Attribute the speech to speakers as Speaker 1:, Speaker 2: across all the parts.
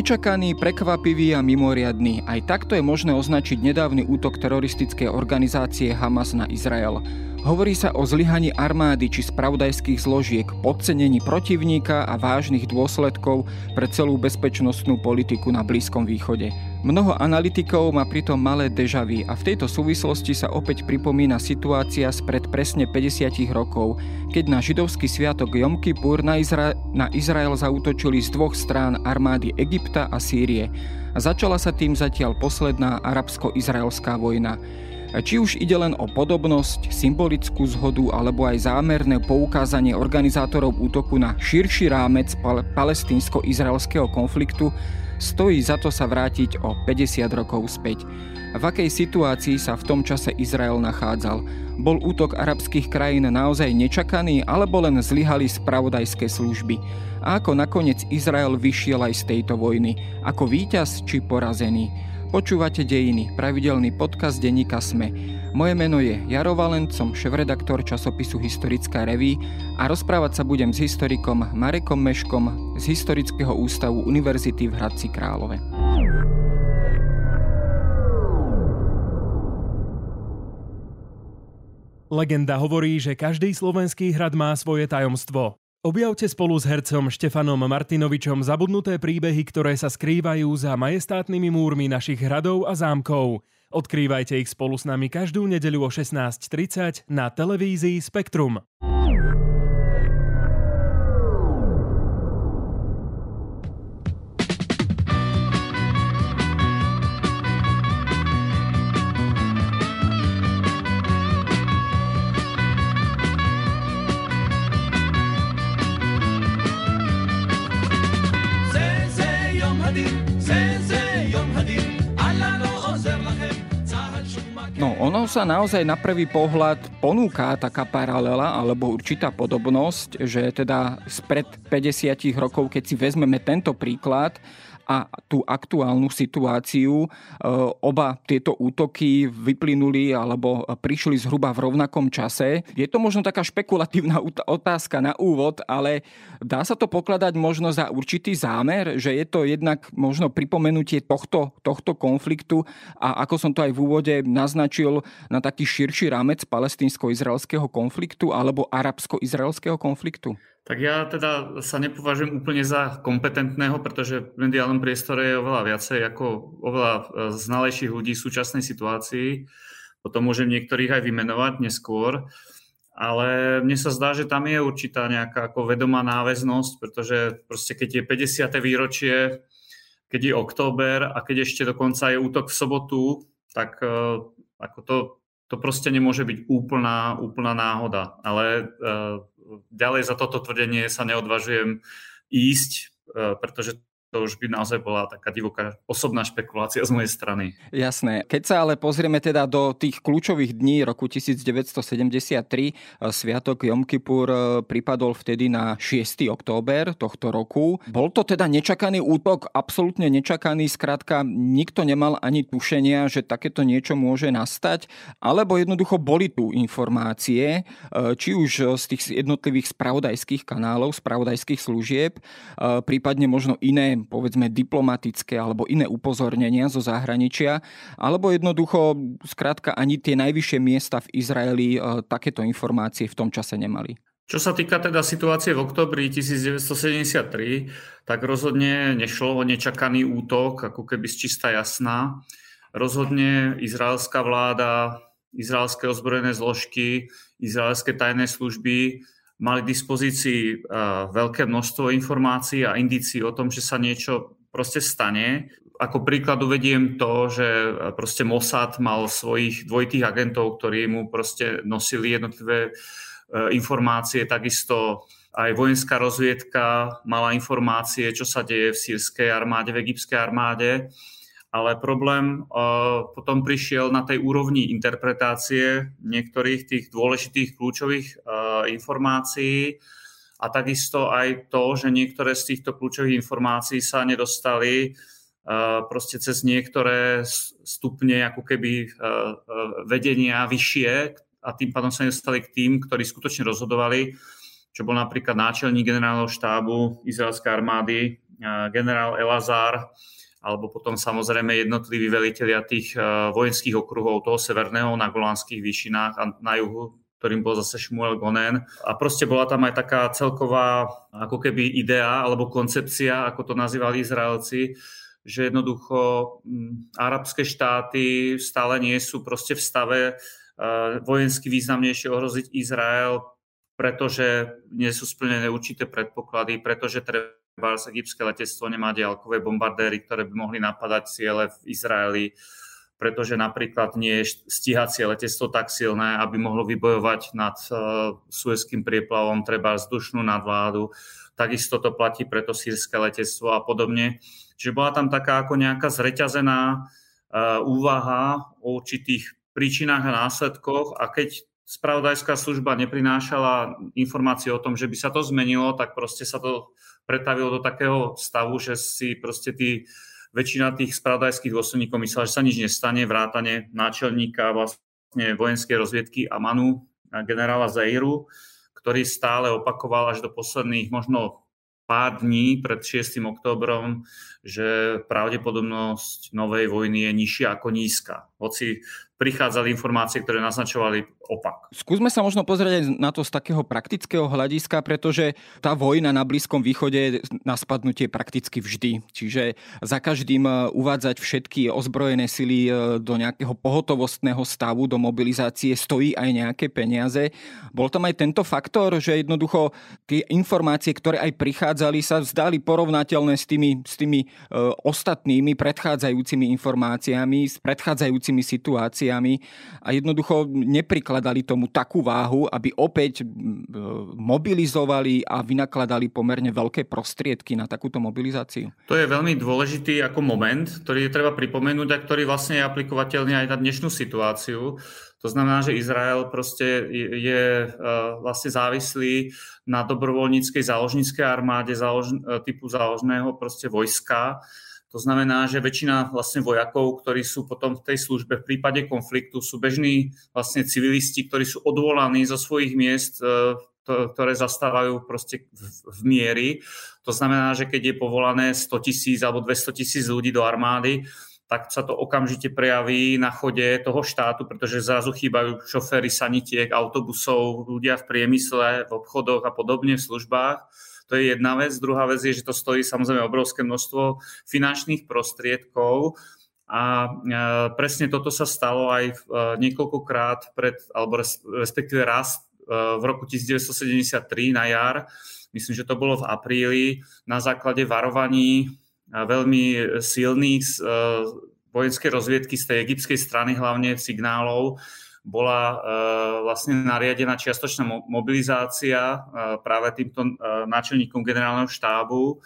Speaker 1: Nečakaný, prekvapivý a mimoriadný. Aj takto je možné označiť nedávny útok teroristickej organizácie Hamas na Izrael. Hovorí sa o zlyhaní armády či spravodajských zložiek, podcenení protivníka a vážnych dôsledkov pre celú bezpečnostnú politiku na Blízkom východe. Mnoho analytikov má pritom malé dežavy a v tejto súvislosti sa opäť pripomína situácia spred presne 50 rokov, keď na židovský sviatok Jom Kippur na, Izra- na Izrael zautočili z dvoch strán armády Egypta a Sýrie. A začala sa tým zatiaľ posledná arabsko-izraelská vojna. Či už ide len o podobnosť, symbolickú zhodu alebo aj zámerné poukázanie organizátorov útoku na širší rámec pal- palestínsko-izraelského konfliktu, stojí za to sa vrátiť o 50 rokov späť. V akej situácii sa v tom čase Izrael nachádzal? Bol útok arabských krajín naozaj nečakaný alebo len zlyhali spravodajské služby? A ako nakoniec Izrael vyšiel aj z tejto vojny? Ako víťaz či porazený? Počúvate Dejiny, pravidelný podcast denníka SME. Moje meno je Jaro Valent, som šéf-redaktor časopisu Historická reví a rozprávať sa budem s historikom Marekom Meškom z Historického ústavu Univerzity v Hradci Králove.
Speaker 2: Legenda hovorí, že každý slovenský hrad má svoje tajomstvo. Objavte spolu s hercom Štefanom Martinovičom zabudnuté príbehy, ktoré sa skrývajú za majestátnymi múrmi našich hradov a zámkov. Odkrývajte ich spolu s nami každú nedeľu o 16.30 na televízii Spektrum.
Speaker 1: Sa naozaj na prvý pohľad ponúka taká paralela alebo určitá podobnosť, že teda spred 50 rokov, keď si vezmeme tento príklad, a tú aktuálnu situáciu. E, oba tieto útoky vyplynuli alebo prišli zhruba v rovnakom čase. Je to možno taká špekulatívna otázka na úvod, ale dá sa to pokladať možno za určitý zámer, že je to jednak možno pripomenutie tohto, tohto konfliktu a ako som to aj v úvode naznačil na taký širší rámec palestínsko-izraelského konfliktu alebo arabsko-izraelského konfliktu?
Speaker 3: Tak ja teda sa nepovažujem úplne za kompetentného, pretože v mediálnom priestore je oveľa viacej ako oveľa e, znalejších ľudí v súčasnej situácii. Potom môžem niektorých aj vymenovať neskôr. Ale mne sa zdá, že tam je určitá nejaká ako vedomá náväznosť, pretože proste keď je 50. výročie, keď je október a keď ešte dokonca je útok v sobotu, tak e, ako to, to proste nemôže byť úplná, úplná náhoda. Ale e, ďalej za toto tvrdenie sa neodvažujem ísť, e, pretože to už by naozaj bola taká divoká osobná špekulácia z mojej strany.
Speaker 1: Jasné. Keď sa ale pozrieme teda do tých kľúčových dní roku 1973, e, Sviatok Jom Kippur e, pripadol vtedy na 6. október tohto roku. Bol to teda nečakaný útok, absolútne nečakaný, skrátka nikto nemal ani tušenia, že takéto niečo môže nastať, alebo jednoducho boli tu informácie, e, či už z tých jednotlivých spravodajských kanálov, spravodajských služieb, prípadne možno iné povedzme diplomatické alebo iné upozornenia zo zahraničia, alebo jednoducho skrátka ani tie najvyššie miesta v Izraeli e, takéto informácie v tom čase nemali.
Speaker 3: Čo sa týka teda situácie v oktobri 1973, tak rozhodne nešlo o nečakaný útok, ako keby z čistá jasná. Rozhodne izraelská vláda, izraelské ozbrojené zložky, izraelské tajné služby mali k dispozícii veľké množstvo informácií a indícií o tom, že sa niečo proste stane. Ako príklad uvediem to, že proste Mossad mal svojich dvojitých agentov, ktorí mu proste nosili jednotlivé e, informácie, takisto aj vojenská rozviedka mala informácie, čo sa deje v sírskej armáde, v egyptskej armáde ale problém potom prišiel na tej úrovni interpretácie niektorých tých dôležitých kľúčových informácií a takisto aj to, že niektoré z týchto kľúčových informácií sa nedostali proste cez niektoré stupne ako keby vedenia vyššie a tým pádom sa nedostali k tým, ktorí skutočne rozhodovali, čo bol napríklad náčelník generálneho štábu izraelskej armády generál Elazar, alebo potom samozrejme jednotliví velitelia tých vojenských okruhov toho severného na Golánskych výšinách a na juhu ktorým bol zase Šmuel Gonen. A proste bola tam aj taká celková ako keby idea alebo koncepcia, ako to nazývali Izraelci, že jednoducho mm, arabské štáty stále nie sú proste v stave uh, vojensky významnejšie ohroziť Izrael, pretože nie sú splnené určité predpoklady, pretože treba egyptské letectvo nemá diaľkové bombardéry, ktoré by mohli napadať ciele v Izraeli pretože napríklad nie je stíhacie letectvo tak silné, aby mohlo vybojovať nad uh, Suezkým prieplavom treba vzdušnú nadvládu. Takisto to platí pre to sírske letectvo a podobne. Čiže bola tam taká ako nejaká zreťazená uh, úvaha o určitých príčinách a následkoch a keď spravodajská služba neprinášala informácie o tom, že by sa to zmenilo, tak proste sa to pretavilo do takého stavu, že si proste tí väčšina tých spravodajských dôstojníkov myslela, že sa nič nestane, vrátane náčelníka vlastne vojenskej rozviedky Amanu, generála Zairu, ktorý stále opakoval až do posledných možno pár dní pred 6. októbrom, že pravdepodobnosť novej vojny je nižšia ako nízka. Hoci prichádzali informácie, ktoré naznačovali opak.
Speaker 1: Skúsme sa možno pozrieť na to z takého praktického hľadiska, pretože tá vojna na Blízkom východe je na spadnutie prakticky vždy. Čiže za každým e, uvádzať všetky ozbrojené sily e, do nejakého pohotovostného stavu, do mobilizácie stojí aj nejaké peniaze. Bol tam aj tento faktor, že jednoducho tie informácie, ktoré aj prichádzali, sa zdali porovnateľné s tými, s tými e, ostatnými predchádzajúcimi informáciami, s predchádzajúcimi situáciami emóciami a jednoducho neprikladali tomu takú váhu, aby opäť mobilizovali a vynakladali pomerne veľké prostriedky na takúto mobilizáciu?
Speaker 3: To je veľmi dôležitý ako moment, ktorý je treba pripomenúť a ktorý vlastne je aplikovateľný aj na dnešnú situáciu. To znamená, že Izrael proste je, vlastne závislý na dobrovoľníckej záložníckej armáde zálož, typu záložného proste vojska, to znamená, že väčšina vlastne vojakov, ktorí sú potom v tej službe v prípade konfliktu, sú bežní vlastne civilisti, ktorí sú odvolaní zo svojich miest, e, ktoré zastávajú proste v miery. To znamená, že keď je povolané 100 tisíc alebo 200 tisíc ľudí do armády, tak sa to okamžite prejaví na chode toho štátu, pretože zrazu chýbajú šoféry sanitiek, autobusov, ľudia v priemysle, v obchodoch a podobne v službách to je jedna vec. Druhá vec je, že to stojí samozrejme obrovské množstvo finančných prostriedkov. A e, presne toto sa stalo aj e, niekoľkokrát pred, alebo respektíve raz e, v roku 1973 na jar. Myslím, že to bolo v apríli na základe varovaní veľmi silných vojenskej rozviedky z tej egyptskej strany, hlavne signálov, bola e, vlastne nariadená čiastočná mobilizácia e, práve týmto e, náčelníkom generálneho štábu.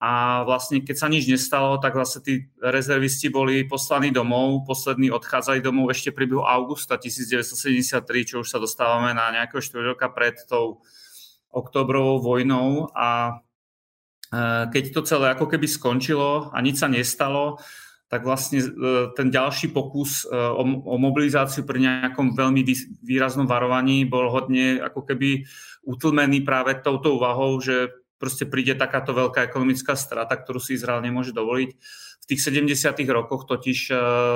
Speaker 3: A vlastne keď sa nič nestalo, tak vlastne tí rezervisti boli poslaní domov, poslední odchádzali domov ešte priebehu augusta 1973, čo už sa dostávame na nejakého 4 roka pred tou oktobrovou vojnou a keď to celé ako keby skončilo a nič sa nestalo, tak vlastne e, ten ďalší pokus e, o, mobilizáciu pri nejakom veľmi výraznom varovaní bol hodne ako keby utlmený práve touto úvahou, že proste príde takáto veľká ekonomická strata, ktorú si Izrael nemôže dovoliť. V tých 70. rokoch totiž e,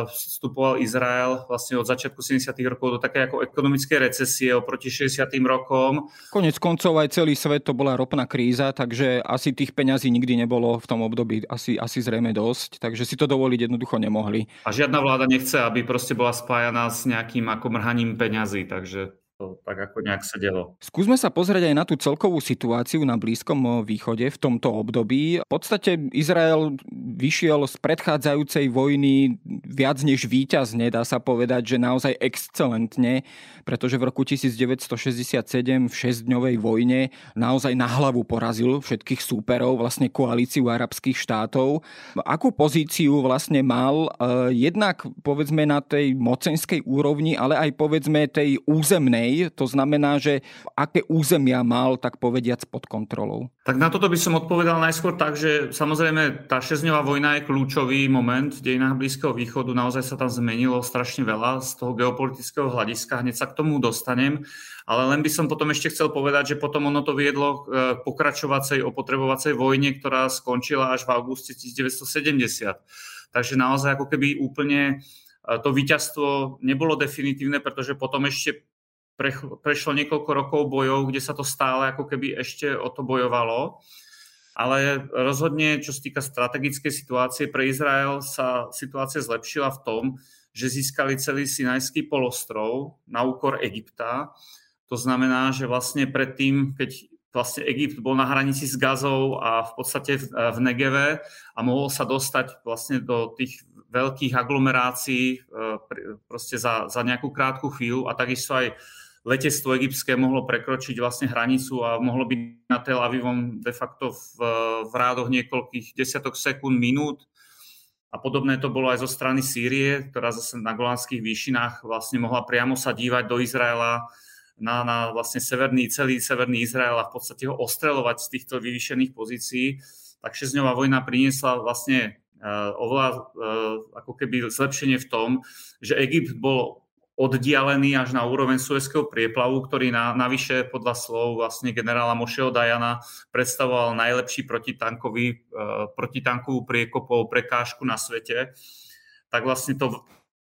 Speaker 3: vstupoval Izrael vlastne od začiatku 70. rokov do také ako ekonomickej recesie oproti 60. rokom.
Speaker 1: Konec koncov aj celý svet to bola ropná kríza, takže asi tých peňazí nikdy nebolo v tom období asi, asi zrejme dosť, takže si to dovoliť jednoducho nemohli.
Speaker 3: A žiadna vláda nechce, aby proste bola spájaná s nejakým ako mrhaním peňazí, takže to tak ako nejak sedelo.
Speaker 1: Skúsme sa pozrieť aj na tú celkovú situáciu na Blízkom východe v tomto období. V podstate Izrael vyšiel z predchádzajúcej vojny viac než víťazne, dá sa povedať, že naozaj excelentne, pretože v roku 1967 v šesťdňovej vojne naozaj na hlavu porazil všetkých súperov, vlastne koalíciu arabských štátov. Akú pozíciu vlastne mal eh, jednak povedzme na tej mocenskej úrovni, ale aj povedzme tej územnej Sinaj. To znamená, že aké územia mal, tak povediac, pod kontrolou?
Speaker 3: Tak na toto by som odpovedal najskôr tak, že samozrejme tá šesťdňová vojna je kľúčový moment v dejinách Blízkeho východu. Naozaj sa tam zmenilo strašne veľa z toho geopolitického hľadiska. Hneď sa k tomu dostanem. Ale len by som potom ešte chcel povedať, že potom ono to viedlo k pokračovacej opotrebovacej vojne, ktorá skončila až v auguste 1970. Takže naozaj ako keby úplne to víťazstvo nebolo definitívne, pretože potom ešte prešlo niekoľko rokov bojov, kde sa to stále ako keby ešte o to bojovalo. Ale rozhodne, čo sa týka strategickej situácie, pre Izrael sa situácia zlepšila v tom, že získali celý Sinajský polostrov na úkor Egypta. To znamená, že vlastne predtým, keď vlastne Egypt bol na hranici s Gazou a v podstate v Negeve a mohol sa dostať vlastne do tých veľkých aglomerácií e, proste za, za nejakú krátku chvíľu a takisto aj letectvo egyptské mohlo prekročiť vlastne hranicu a mohlo byť na Tel Avivom de facto v, v rádoch niekoľkých desiatok sekúnd, minút. A podobné to bolo aj zo strany Sýrie, ktorá zase na Golánskych výšinách vlastne mohla priamo sa dívať do Izraela na, na vlastne severný, celý severný Izrael a v podstate ho ostreľovať z týchto vyvýšených pozícií. Tak šesťdňová vojna priniesla vlastne Eh, oveľa eh, ako keby zlepšenie v tom, že Egypt bol oddialený až na úroveň Suezského prieplavu, ktorý na, navyše podľa slov vlastne generála Mošeho Dajana predstavoval najlepší protitankový, uh, protitankovú priekopov prekážku na svete, tak vlastne to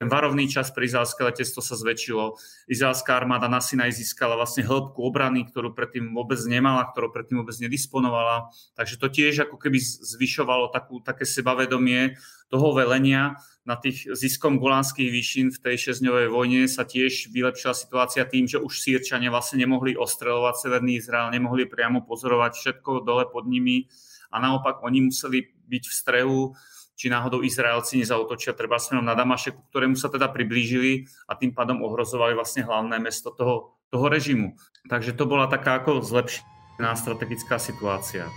Speaker 3: ten varovný čas pre izraelské letectvo sa zväčšilo. Izraelská armáda na Sinaj získala vlastne hĺbku obrany, ktorú predtým vôbec nemala, ktorú predtým vôbec nedisponovala. Takže to tiež ako keby zvyšovalo takú, také sebavedomie toho velenia. Na tých ziskom golánskych výšin v tej šesťdňovej vojne sa tiež vylepšila situácia tým, že už sírčania vlastne nemohli ostreľovať Severný Izrael, nemohli priamo pozorovať všetko dole pod nimi a naopak oni museli byť v strehu či náhodou Izraelci nezautočia treba smerom na Damašek, ktorému sa teda priblížili a tým pádom ohrozovali vlastne hlavné mesto toho, toho režimu. Takže to bola taká ako zlepšená strategická situácia.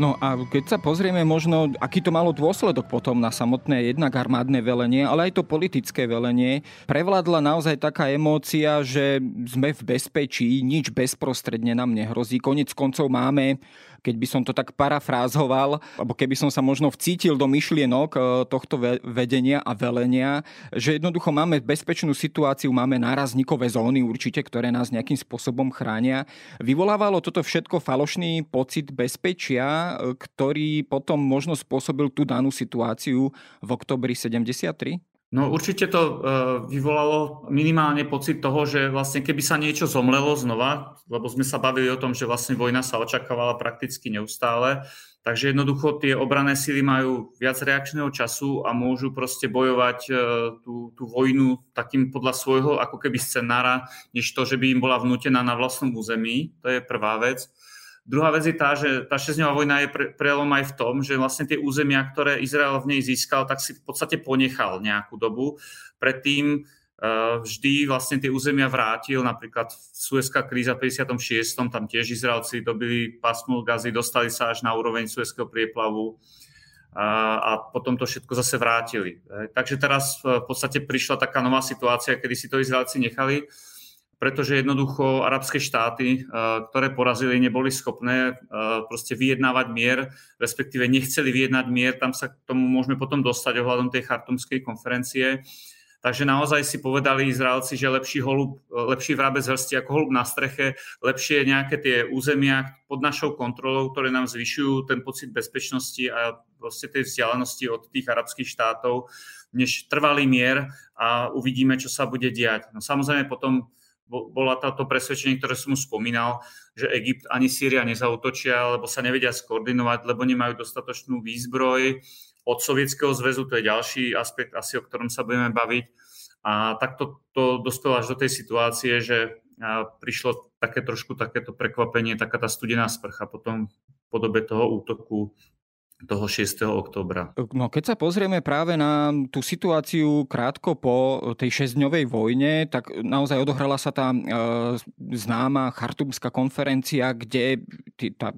Speaker 1: No a keď sa pozrieme možno, aký to malo dôsledok potom na samotné jednak armádne velenie, ale aj to politické velenie, prevládla naozaj taká emócia, že sme v bezpečí, nič bezprostredne nám nehrozí. Konec koncov máme keď by som to tak parafrázoval, alebo keby som sa možno vcítil do myšlienok e, tohto vedenia a velenia, že jednoducho máme bezpečnú situáciu, máme nárazníkové zóny určite, ktoré nás nejakým spôsobom chránia. Vyvolávalo toto všetko falošný pocit bezpečia, e, ktorý potom možno spôsobil tú danú situáciu v oktobri 73?
Speaker 3: No určite to uh, vyvolalo minimálne pocit toho, že vlastne keby sa niečo zomlelo znova, lebo sme sa bavili o tom, že vlastne vojna sa očakávala prakticky neustále, takže jednoducho tie obrané síly majú viac reakčného času a môžu proste bojovať uh, tú, tú vojnu takým podľa svojho ako keby scenára, než to, že by im bola vnútená na vlastnom území. To je prvá vec. Druhá vec je tá, že tá šesťdňová vojna je pre, prelom aj v tom, že vlastne tie územia, ktoré Izrael v nej získal, tak si v podstate ponechal nejakú dobu. Predtým uh, vždy vlastne tie územia vrátil, napríklad Suezká kríza v 56. tam tiež Izraelci dobili pásmu gazy, dostali sa až na úroveň Suezského prieplavu a potom to všetko zase vrátili. Takže teraz v podstate prišla taká nová situácia, kedy si to Izraelci nechali pretože jednoducho arabské štáty, eh, ktoré porazili, neboli schopné eh, proste vyjednávať mier, respektíve nechceli vyjednať mier, tam sa k tomu môžeme potom dostať ohľadom tej chartumskej konferencie. Takže naozaj si povedali Izraelci, že lepší, holub, lepší vrabec hrsti ako holub na streche, lepšie nejaké tie územia pod našou kontrolou, ktoré nám zvyšujú ten pocit bezpečnosti a proste tej vzdialenosti od tých arabských štátov, než trvalý mier a uvidíme, čo sa bude diať. No samozrejme potom bola táto presvedčenie, ktoré som už spomínal, že Egypt ani Sýria nezautočia, lebo sa nevedia skoordinovať, lebo nemajú dostatočnú výzbroj od Sovietskeho zväzu, to je ďalší aspekt asi, o ktorom sa budeme baviť. A takto to dospelo až do tej situácie, že prišlo také trošku takéto prekvapenie, taká tá studená sprcha potom v podobe toho útoku toho 6. oktobra.
Speaker 1: No keď sa pozrieme práve na tú situáciu krátko po tej šesťdňovej vojne, tak naozaj odohrala sa tá e, známa chartumská konferencia, kde tí, tá,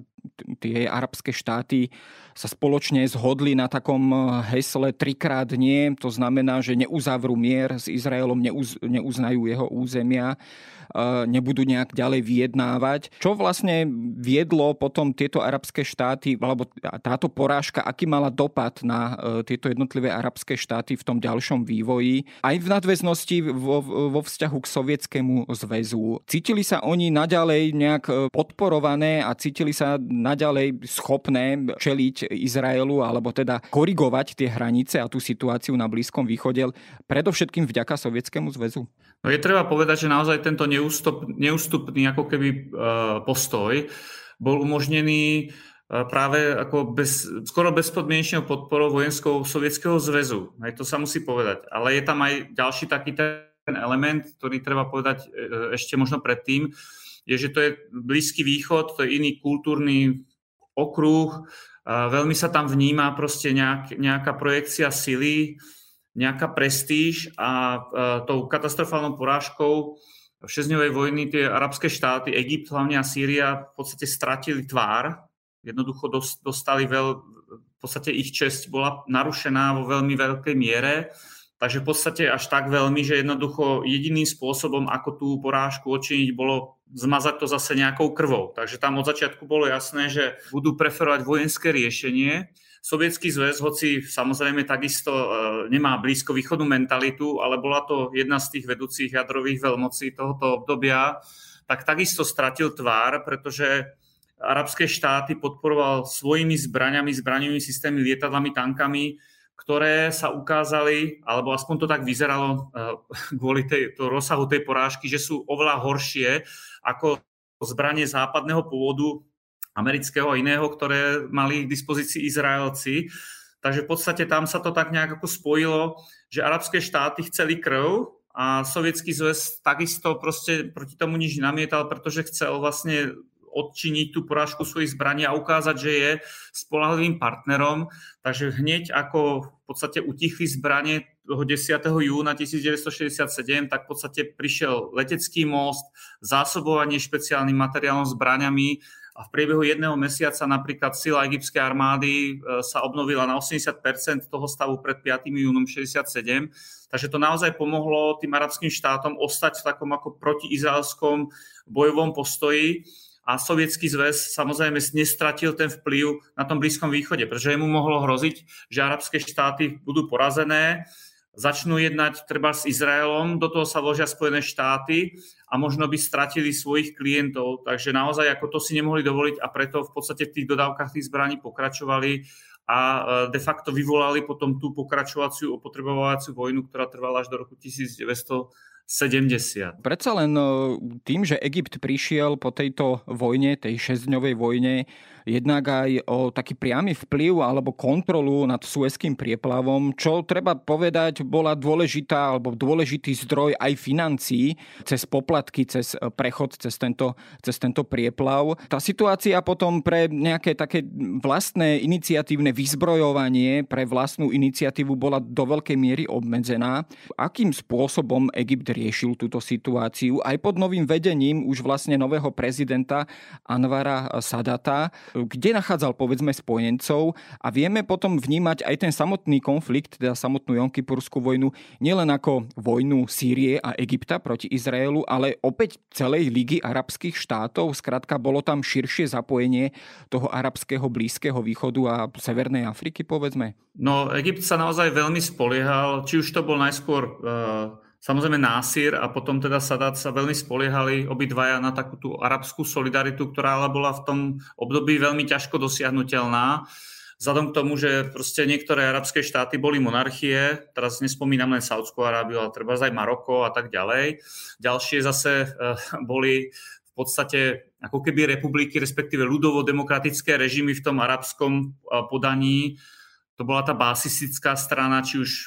Speaker 1: tie arabské štáty sa spoločne zhodli na takom hesle trikrát nie. To znamená, že neuzavrú mier s Izraelom, neuz, neuznajú jeho územia nebudú nejak ďalej vyjednávať. Čo vlastne viedlo potom tieto arabské štáty, alebo táto porážka, aký mala dopad na tieto jednotlivé arabské štáty v tom ďalšom vývoji, aj v nadväznosti vo, vo vzťahu k Sovietskému zväzu. Cítili sa oni naďalej nejak podporované a cítili sa naďalej schopné čeliť Izraelu, alebo teda korigovať tie hranice a tú situáciu na Blízkom východe, predovšetkým vďaka Sovietskému zväzu?
Speaker 3: No je treba povedať, že naozaj tento neústup, neústupný ako keby e, postoj bol umožnený e, práve ako bez, skoro bezpodmienečnou podporou vojenskou Sovietskeho zväzu. Aj to sa musí povedať. Ale je tam aj ďalší taký ten element, ktorý treba povedať e, ešte možno predtým, je, že to je Blízky východ, to je iný kultúrny okruh, veľmi sa tam vníma proste nejak, nejaká projekcia sily, nejaká prestíž a tou katastrofálnou porážkou šesťdňovej vojny tie arabské štáty, Egypt hlavne a Sýria v podstate stratili tvár, jednoducho dostali veľ, v podstate ich česť bola narušená vo veľmi veľkej miere, takže v podstate až tak veľmi, že jednoducho jediným spôsobom, ako tú porážku odčiniť, bolo zmazať to zase nejakou krvou. Takže tam od začiatku bolo jasné, že budú preferovať vojenské riešenie, Sovietský zväz, hoci samozrejme takisto e, nemá blízko východnú mentalitu, ale bola to jedna z tých vedúcich jadrových veľmocí tohoto obdobia, tak takisto stratil tvár, pretože arabské štáty podporoval svojimi zbraňami, zbraňovými systémy, lietadlami, tankami, ktoré sa ukázali, alebo aspoň to tak vyzeralo e, kvôli tej, to rozsahu tej porážky, že sú oveľa horšie ako zbranie západného pôvodu amerického a iného, ktoré mali k dispozícii Izraelci. Takže v podstate tam sa to tak nejak ako spojilo, že arabské štáty chceli krv a sovietský zväz takisto proste proti tomu nič namietal, pretože chcel vlastne odčiniť tú porážku svojich zbraní a ukázať, že je spolahlivým partnerom. Takže hneď ako v podstate utichli zbranie toho 10. júna 1967, tak v podstate prišiel letecký most, zásobovanie špeciálnym materiálom zbraniami a v priebehu jedného mesiaca napríklad sila egyptskej armády e, sa obnovila na 80% toho stavu pred 5. júnom 67. Takže to naozaj pomohlo tým arabským štátom ostať v takom ako protiizraelskom bojovom postoji a sovietský zväz samozrejme nestratil ten vplyv na tom Blízkom východe, pretože mu mohlo hroziť, že arabské štáty budú porazené, začnú jednať treba s Izraelom, do toho sa vložia Spojené štáty a možno by stratili svojich klientov. Takže naozaj ako to si nemohli dovoliť a preto v podstate v tých dodávkach tých zbraní pokračovali a e, de facto vyvolali potom tú pokračovaciu opotrebovaciu vojnu, ktorá trvala až do roku 1970.
Speaker 1: Predsa len e, tým, že Egypt prišiel po tejto vojne, tej šesťdňovej vojne, jednak aj o taký priamy vplyv alebo kontrolu nad Suezkým prieplavom, čo treba povedať bola dôležitá alebo dôležitý zdroj aj financií cez poplatky, cez prechod cez tento, cez tento prieplav. Tá situácia potom pre nejaké také vlastné iniciatívne vyzbrojovanie, pre vlastnú iniciatívu bola do veľkej miery obmedzená. Akým spôsobom Egypt riešil túto situáciu aj pod novým vedením už vlastne nového prezidenta Anvara Sadata, kde nachádzal povedzme spojencov a vieme potom vnímať aj ten samotný konflikt, teda samotnú Jonkipurskú vojnu, nielen ako vojnu Sýrie a Egypta proti Izraelu, ale opäť celej Ligy arabských štátov. Skrátka bolo tam širšie zapojenie toho arabského Blízkeho východu a Severnej Afriky, povedzme.
Speaker 3: No, Egypt sa naozaj veľmi spoliehal, či už to bol najskôr uh Samozrejme Násir a potom teda Sadat sa veľmi spoliehali obidvaja na takú tú arabskú solidaritu, ktorá ale bola v tom období veľmi ťažko dosiahnutelná. Vzhľadom k tomu, že proste niektoré arabské štáty boli monarchie, teraz nespomínam len Saudskú Arábiu, ale treba aj Maroko a tak ďalej. Ďalšie zase eh, boli v podstate ako keby republiky, respektíve ľudovo-demokratické režimy v tom arabskom eh, podaní, to bola tá basistická strana, či už e,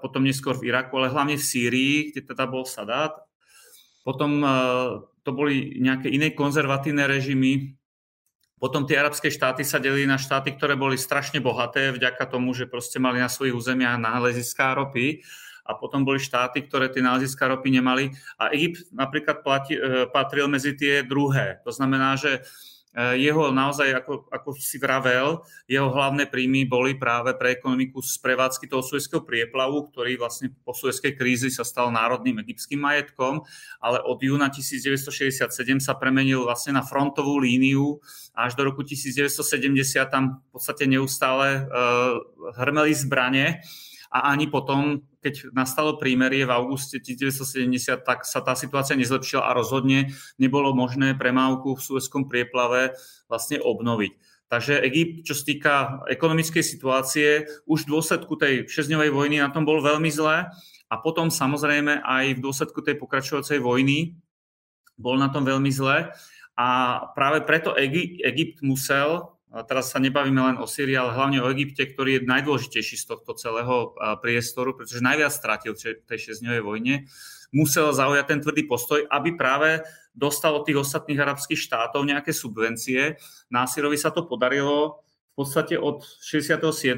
Speaker 3: potom neskôr v Iraku, ale hlavne v Sýrii, kde teda bol Sadat. Potom e, to boli nejaké iné konzervatívne režimy. Potom tie arabské štáty sa delili na štáty, ktoré boli strašne bohaté vďaka tomu, že proste mali na svojich územiach náleziská ropy a potom boli štáty, ktoré tie náleziská ropy nemali. A Egypt napríklad plati, e, patril medzi tie druhé. To znamená, že jeho naozaj, ako, ako si vravel, jeho hlavné príjmy boli práve pre ekonomiku z prevádzky toho suezského prieplavu, ktorý vlastne po suezkej krízi sa stal národným egyptským majetkom, ale od júna 1967 sa premenil vlastne na frontovú líniu až do roku 1970 tam v podstate neustále uh, hrmeli zbranie a ani potom, keď nastalo prímerie v auguste 1970, tak sa tá situácia nezlepšila a rozhodne nebolo možné premávku v Suezkom prieplave vlastne obnoviť. Takže Egypt, čo sa týka ekonomickej situácie, už v dôsledku tej šesťdňovej vojny na tom bol veľmi zle a potom samozrejme aj v dôsledku tej pokračujúcej vojny bol na tom veľmi zle. A práve preto Egypt musel teraz sa nebavíme len o Syrii, ale hlavne o Egypte, ktorý je najdôležitejší z tohto celého priestoru, pretože najviac strátil v tej šesťdňovej vojne, musel zaujať ten tvrdý postoj, aby práve dostal od tých ostatných arabských štátov nejaké subvencie. Násirovi sa to podarilo. V podstate od 67.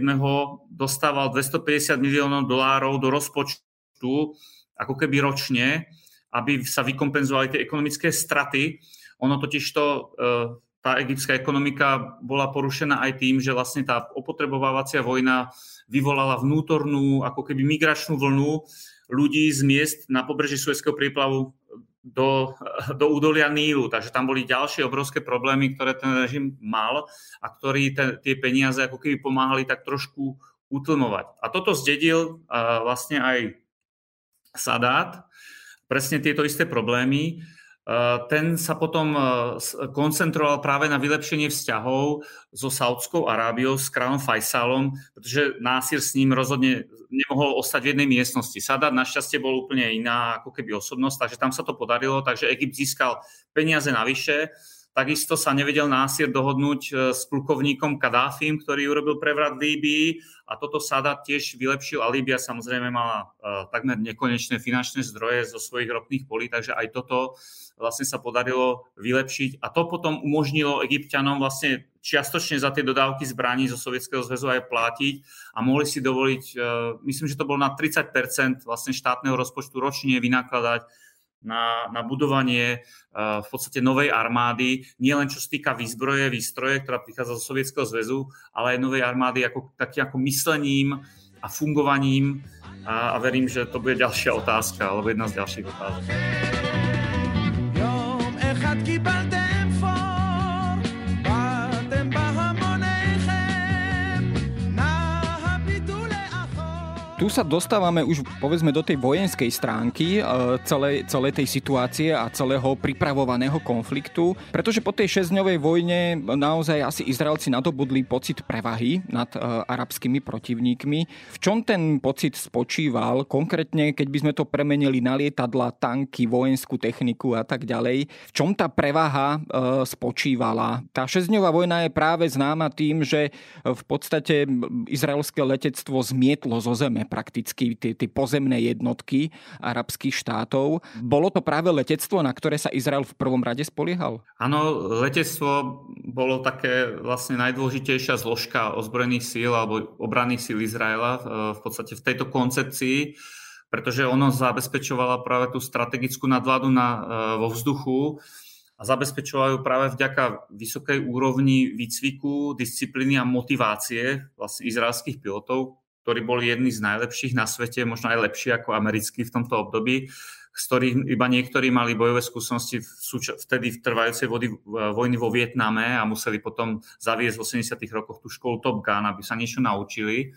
Speaker 3: dostával 250 miliónov dolárov do rozpočtu, ako keby ročne, aby sa vykompenzovali tie ekonomické straty. Ono totiž to tá egyptská ekonomika bola porušená aj tým, že vlastne tá opotrebovávacia vojna vyvolala vnútornú, ako keby migračnú vlnu ľudí z miest na pobreží Suezského príplavu do, do údolia Nílu. Takže tam boli ďalšie obrovské problémy, ktoré ten režim mal a ktorí te, tie peniaze ako keby pomáhali tak trošku utlmovať. A toto zdedil uh, vlastne aj Sadát, presne tieto isté problémy. Eh, ten sa potom eh, koncentroval práve na vylepšenie vzťahov so Saudskou Arábiou, s kráľom Fajsalom, pretože Násir s ním rozhodne nemohol ostať v jednej miestnosti. Sadat našťastie bol úplne iná ako keby osobnosť, takže tam sa to podarilo, takže Egypt získal peniaze navyše, Takisto sa nevedel Násir dohodnúť eh, s plukovníkom Kadáfim, ktorý urobil prevrat v Líbii. A toto Sadat tiež vylepšil a Líbia samozrejme mala takmer nekonečné finančné zdroje zo svojich ropných polí, takže aj toto vlastne sa podarilo vylepšiť. A to potom umožnilo egyptianom vlastne čiastočne za tie dodávky zbraní zo Sovietskeho zväzu aj platiť a mohli si dovoliť, e, myslím, že to bolo na 30% vlastne štátneho rozpočtu ročne vynakladať na, na budovanie uh, v podstate novej armády, nie len čo sa týka výzbroje, výstroje, ktorá prichádza zo Sovietskeho zväzu, ale aj novej armády ako, taký ako myslením a fungovaním a, a verím, že to bude ďalšia otázka, alebo jedna z ďalších otázok.
Speaker 1: Sa dostávame už povedzme do tej vojenskej stránky e, celej, celej tej situácie a celého pripravovaného konfliktu, pretože po tej šesťdňovej vojne naozaj asi Izraelci nadobudli pocit prevahy nad uh, arabskými protivníkmi. V čom ten pocit spočíval? Konkrétne, keď by sme to premenili na lietadla, tanky, vojenskú techniku a tak ďalej, v čom tá prevaha uh, spočívala? Tá šesťdňová vojna je práve známa tým, že v podstate izraelské letectvo zmietlo zo zeme prakticky tie, pozemné jednotky arabských štátov. Bolo to práve letectvo, na ktoré sa Izrael v prvom rade spoliehal?
Speaker 3: Áno, letectvo bolo také vlastne najdôležitejšia zložka ozbrojených síl alebo obranných síl Izraela e, v podstate v tejto koncepcii, pretože ono zabezpečovalo práve tú strategickú nadvládu na, e, vo vzduchu a zabezpečovajú práve vďaka vysokej úrovni výcviku, disciplíny a motivácie vlastne izraelských pilotov, ktorí boli jedni z najlepších na svete, možno aj lepší ako americkí v tomto období, z ktorých iba niektorí mali bojové skúsenosti vtedy v trvajúcej vody, vojny vo Vietname a museli potom zaviesť v 80. rokoch tú školu Top Gun, aby sa niečo naučili.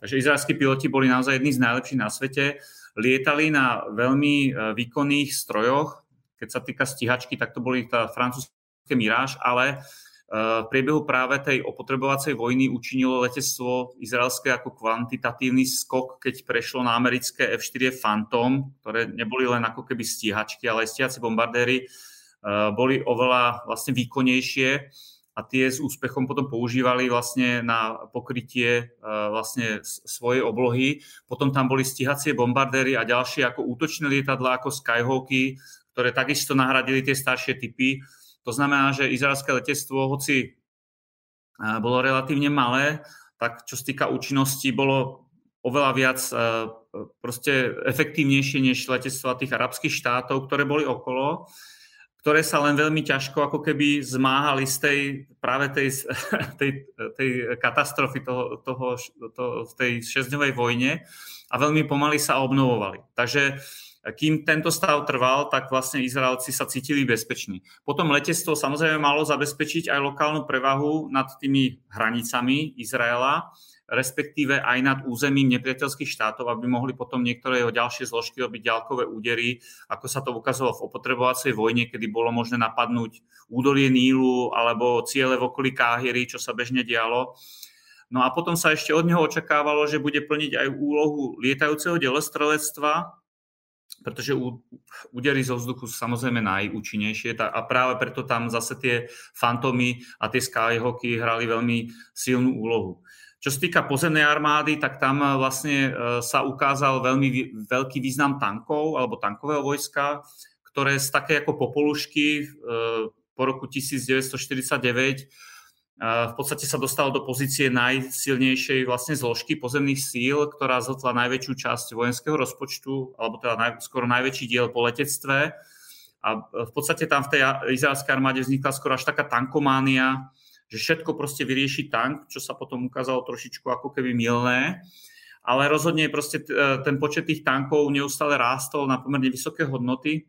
Speaker 3: Takže izraelskí piloti boli naozaj jedni z najlepších na svete. Lietali na veľmi e, výkonných strojoch. Keď sa týka stíhačky, tak to boli tá francúzske Mirage, ale v priebehu práve tej opotrebovacej vojny učinilo letectvo izraelské ako kvantitatívny skok, keď prešlo na americké F-4 Phantom, ktoré neboli len ako keby stíhačky, ale aj stíhacie bombardéry, e, boli oveľa vlastne výkonnejšie a tie s úspechom potom používali vlastne na pokrytie e, vlastne svojej oblohy. Potom tam boli stíhacie bombardéry a ďalšie ako útočné lietadla, ako Skyhawky, ktoré takisto nahradili tie staršie typy to znamená, že izraelské letectvo, hoci bolo relatívne malé, tak čo sa týka účinnosti, bolo oveľa viac proste efektívnejšie než letectva tých arabských štátov, ktoré boli okolo. ktoré sa len veľmi ťažko ako keby zmáhali z tej, práve tej, tej, tej katastrofy toho, toho, toho, tej šesťdňovej vojne a veľmi pomaly sa obnovovali. Takže kým tento stav trval, tak vlastne Izraelci sa cítili bezpeční. Potom letectvo samozrejme malo zabezpečiť aj lokálnu prevahu nad tými hranicami Izraela, respektíve aj nad územím nepriateľských štátov, aby mohli potom niektoré jeho ďalšie zložky robiť ďalkové údery, ako sa to ukázalo v opotrebovacej vojne, kedy bolo možné napadnúť údolie Nílu alebo ciele v okolí Káhyry, čo sa bežne dialo. No a potom sa ešte od neho očakávalo, že bude plniť aj úlohu lietajúceho delostrelectva, pretože údery zo vzduchu sú samozrejme najúčinnejšie a práve preto tam zase tie fantomy a tie skyhoky hrali veľmi silnú úlohu. Čo sa týka pozemnej armády, tak tam eh, vlastne eh, sa ukázal veľmi veľký význam tankov alebo tankového vojska, ktoré z také ako popolušky eh, po roku 1949 v podstate sa dostalo do pozície najsilnejšej vlastne zložky pozemných síl, ktorá zhltla najväčšiu časť vojenského rozpočtu, alebo teda naj, skoro najväčší diel po letectve. A v podstate tam v tej izraelskej armáde vznikla skoro až taká tankománia, že všetko proste vyrieši tank, čo sa potom ukázalo trošičku ako keby milné. Ale rozhodne proste e, ten počet tých tankov neustále rástol na pomerne vysoké hodnoty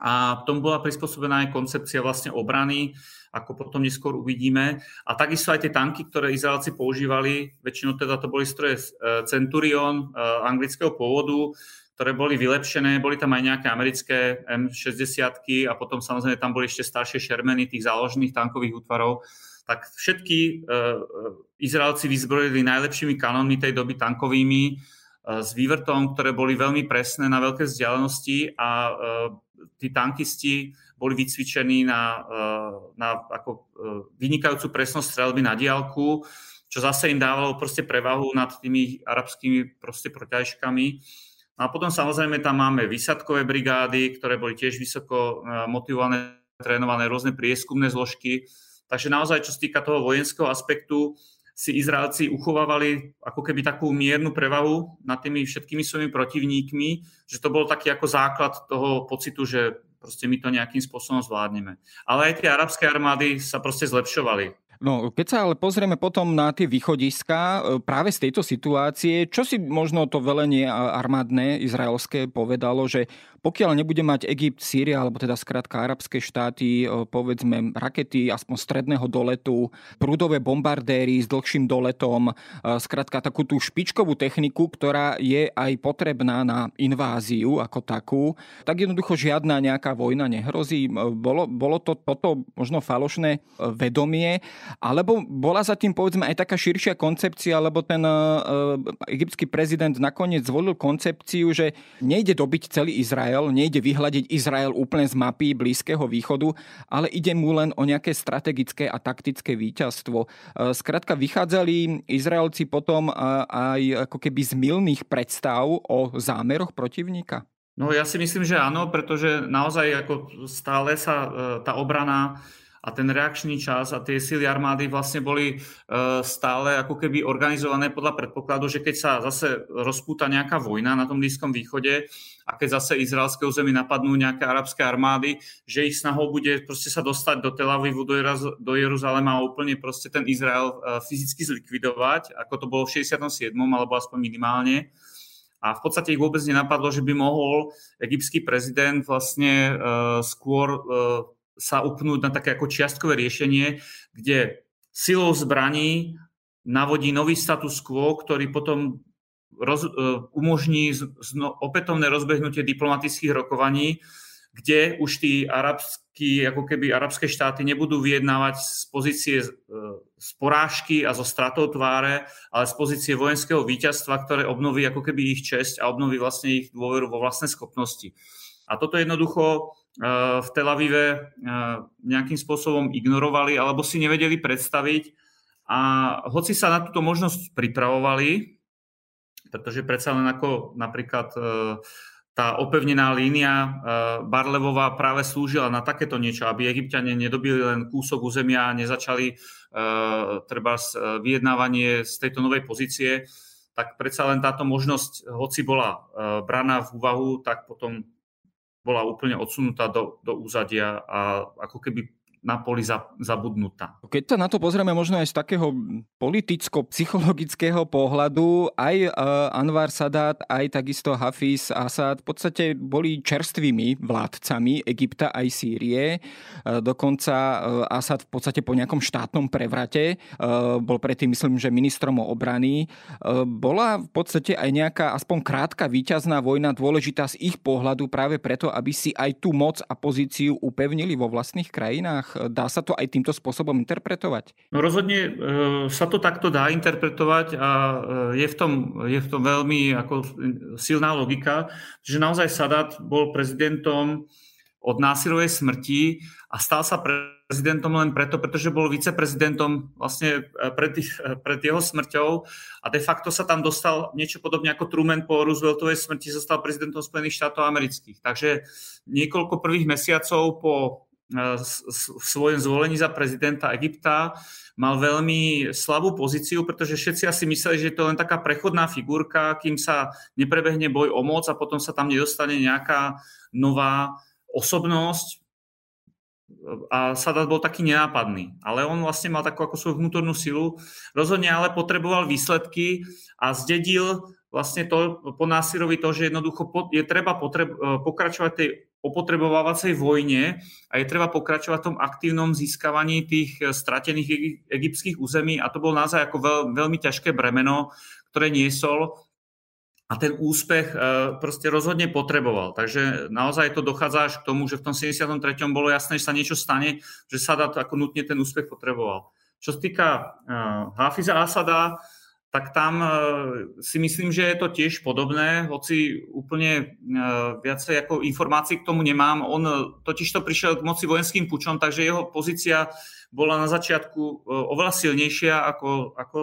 Speaker 3: a tomu bola prispôsobená aj koncepcia vlastne obrany, ako potom neskôr uvidíme. A takisto aj tie tanky, ktoré Izraelci používali, väčšinou teda to boli stroje e, Centurion e, anglického pôvodu, ktoré boli vylepšené, boli tam aj nejaké americké M60 a potom samozrejme tam boli ešte staršie šermeny tých záložných tankových útvarov, tak všetky uh, Izraelci vyzbrojili najlepšími kanónmi tej doby tankovými s vývrtom, ktoré boli veľmi presné na veľké vzdialenosti a tí tankisti boli vycvičení na, na ako, vynikajúcu presnosť strelby na diálku, čo zase im dávalo proste prevahu nad tými arabskými proste protiažkami. A potom samozrejme tam máme výsadkové brigády, ktoré boli tiež vysoko e, motivované, trénované, rôzne prieskumné zložky. Takže naozaj, čo sa týka toho vojenského aspektu, si Izraelci uchovávali ako keby takú miernu prevahu nad tými všetkými svojimi protivníkmi, že to bol taký ako základ toho pocitu, že proste my to nejakým spôsobom zvládneme. Ale aj tie arabské armády sa proste zlepšovali.
Speaker 1: No, keď sa ale pozrieme potom na tie východiska e, práve z tejto situácie, čo si možno to velenie armádne izraelské povedalo, že pokiaľ nebude mať Egypt, Sýria, alebo teda skrátka arabské štáty, e, povedzme rakety aspoň stredného doletu, prúdové bombardéry s dlhším doletom, e, skrátka takú tú špičkovú techniku, ktorá je aj potrebná na inváziu ako takú, tak jednoducho žiadna nejaká vojna nehrozí. E, bolo, bolo to toto možno falošné vedomie, alebo bola za tým povedzme aj taká širšia koncepcia, lebo ten egyptský prezident nakoniec zvolil koncepciu, že nejde dobiť celý Izrael, Izrael, nejde vyhľadiť Izrael úplne z mapy Blízkeho východu, ale ide mu len o nejaké strategické a taktické víťazstvo. E, skrátka vychádzali Izraelci potom e, aj ako keby z milných predstav o zámeroch protivníka?
Speaker 3: No ja si myslím, že áno, pretože naozaj ako stále sa e, tá obrana a ten reakčný čas a tie síly armády vlastne boli e, stále ako keby organizované podľa predpokladu, že keď sa zase rozpúta nejaká vojna na tom Blízkom východe a keď zase izraelské území napadnú nejaké arabské armády, že ich snahou bude proste sa dostať do Tel Avivu, do, do Jeruzalema a úplne proste ten Izrael e, fyzicky zlikvidovať, ako to bolo v 67. alebo aspoň minimálne. A v podstate ich vôbec nenapadlo, že by mohol egyptský prezident vlastne uh, skôr sa upnúť na také ako čiastkové riešenie, kde silou zbraní navodí nový status quo, ktorý potom roz, e, umožní zno, opätovné rozbehnutie diplomatických rokovaní, kde už tí arabskí, ako keby arabské štáty nebudú vyjednávať z pozície z e, porážky a zo stratou tváre, ale z pozície vojenského víťazstva, ktoré obnoví ako keby ich česť a obnoví vlastne ich dôveru vo vlastné schopnosti. A toto jednoducho v Tel Avive nejakým spôsobom ignorovali alebo si nevedeli predstaviť. A hoci sa na túto možnosť pripravovali, pretože predsa len ako napríklad e, tá opevnená línia e, Barlevová práve slúžila na takéto niečo, aby egyptiania nedobili len kúsok územia a nezačali e, treba vyjednávanie z tejto novej pozície, tak predsa len táto možnosť, hoci bola braná v úvahu, tak potom bola úplne odsunutá do, do úzadia a ako keby na poli zabudnutá.
Speaker 1: Keď sa na to pozrieme možno aj z takého politicko-psychologického pohľadu, aj uh, Anwar Sadat, aj takisto Hafiz Assad v podstate boli čerstvými vládcami Egypta aj Sýrie. Uh, dokonca uh, Assad v podstate po nejakom štátnom prevrate, bol predtým myslím, že ministrom obrany, bola v podstate aj nejaká aspoň krátka víťazná vojna dôležitá z ich pohľadu práve preto, aby si aj tú moc a pozíciu upevnili vo vlastných krajinách. Dá sa to aj týmto spôsobom interpretovať?
Speaker 3: No rozhodne e, sa to takto dá interpretovať a e, je v tom, je v tom veľmi ako silná logika, že naozaj Sadat bol prezidentom od násilovej smrti a stal sa prezidentom len preto, pretože bol viceprezidentom vlastne e, pred, pred jeho smrťou a de facto sa tam dostal niečo podobne ako Truman po Rooseveltovej smrti sa stal prezidentom Spojených štátov amerických. Takže niekoľko prvých mesiacov po v svojom zvolení za prezidenta Egypta mal veľmi slabú pozíciu, pretože všetci asi mysleli, že je to len taká prechodná figurka, kým sa neprebehne boj o moc a potom sa tam nedostane nejaká nová osobnosť. A Sadat bol taký nenápadný, ale on vlastne mal takú ako svoju vnútornú silu. Rozhodne ale potreboval výsledky a zdedil vlastne to po Násirovi to, že jednoducho je treba potreb, pokračovať tej opotrebovávacej vojne a je treba pokračovať v tom aktívnom získavaní tých eh, stratených egyptských území a to bol naozaj ako veľ, veľmi ťažké bremeno, ktoré niesol a ten úspech proste rozhodne potreboval. Takže naozaj to dochádza až k tomu, že v tom 73. bolo jasné, že sa niečo stane, že Sadat ako nutne ten úspech potreboval. Čo sa týka Hafiza Asada, tak tam e, si myslím, že je to tiež podobné, hoci úplne e, viacej ako informácií k tomu nemám. On totiž to prišiel k moci vojenským pučom, takže jeho pozícia bola na začiatku e, oveľa silnejšia ako, ako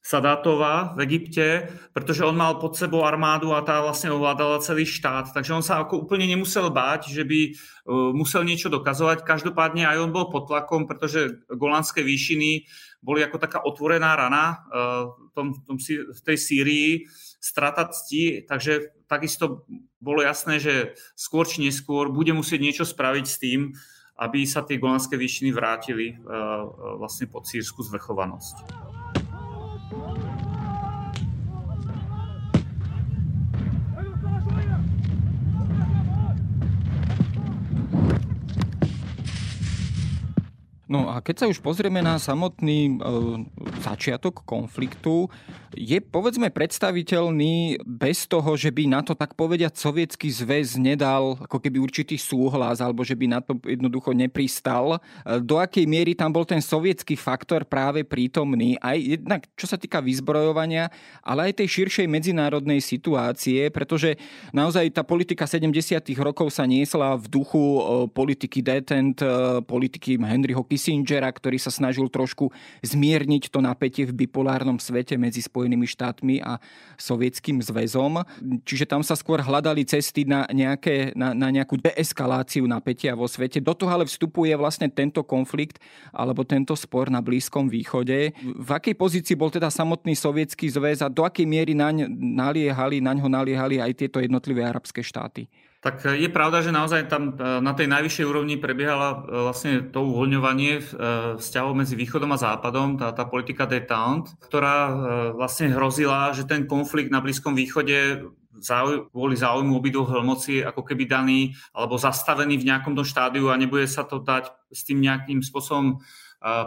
Speaker 3: Sadátová v Egypte, pretože on mal pod sebou armádu a tá vlastne ovládala celý štát. Takže on sa ako úplne nemusel báť, že by musel niečo dokazovať. Každopádne aj on bol pod tlakom, pretože Golandské výšiny boli ako taká otvorená rana v, tom, v, tom, v tej Sýrii, strata cti, takže takisto bolo jasné, že skôr či neskôr bude musieť niečo spraviť s tým, aby sa tie Golandské výšiny vrátili vlastne pod sírsku zvrchovanosť.
Speaker 1: No a keď sa už pozrieme na samotný e, začiatok konfliktu, je povedzme predstaviteľný bez toho, že by na to tak povediať sovietský zväz nedal ako keby určitý súhlas alebo že by na to jednoducho nepristal. E, do akej miery tam bol ten sovietský faktor práve prítomný, aj jednak čo sa týka vyzbrojovania, ale aj tej širšej medzinárodnej situácie, pretože naozaj tá politika 70. rokov sa niesla v duchu e, politiky detent, e, politiky Henryho Kissingera, ktorý sa snažil trošku zmierniť to napätie v bipolárnom svete medzi Spojenými štátmi a Sovietským zväzom. Čiže tam sa skôr hľadali cesty na, nejaké, na, na nejakú deeskaláciu napätia vo svete. Do toho ale vstupuje vlastne tento konflikt alebo tento spor na Blízkom východe. V akej pozícii bol teda samotný Sovietský zväz a do akej miery naň naliehali, naň ho naliehali aj tieto jednotlivé arabské štáty?
Speaker 3: Tak e, je pravda, že naozaj tam e, na tej najvyššej úrovni prebiehala e, vlastne to uvoľňovanie vzťahov medzi východom a západom, tá, tá politika détente, ktorá vlastne hrozila, že ten konflikt na Blízkom východe kvôli záujmu obidvoch veľmocí ako keby daný alebo zastavený v nejakom tom štádiu a nebude sa to dať s tým nejakým spôsobom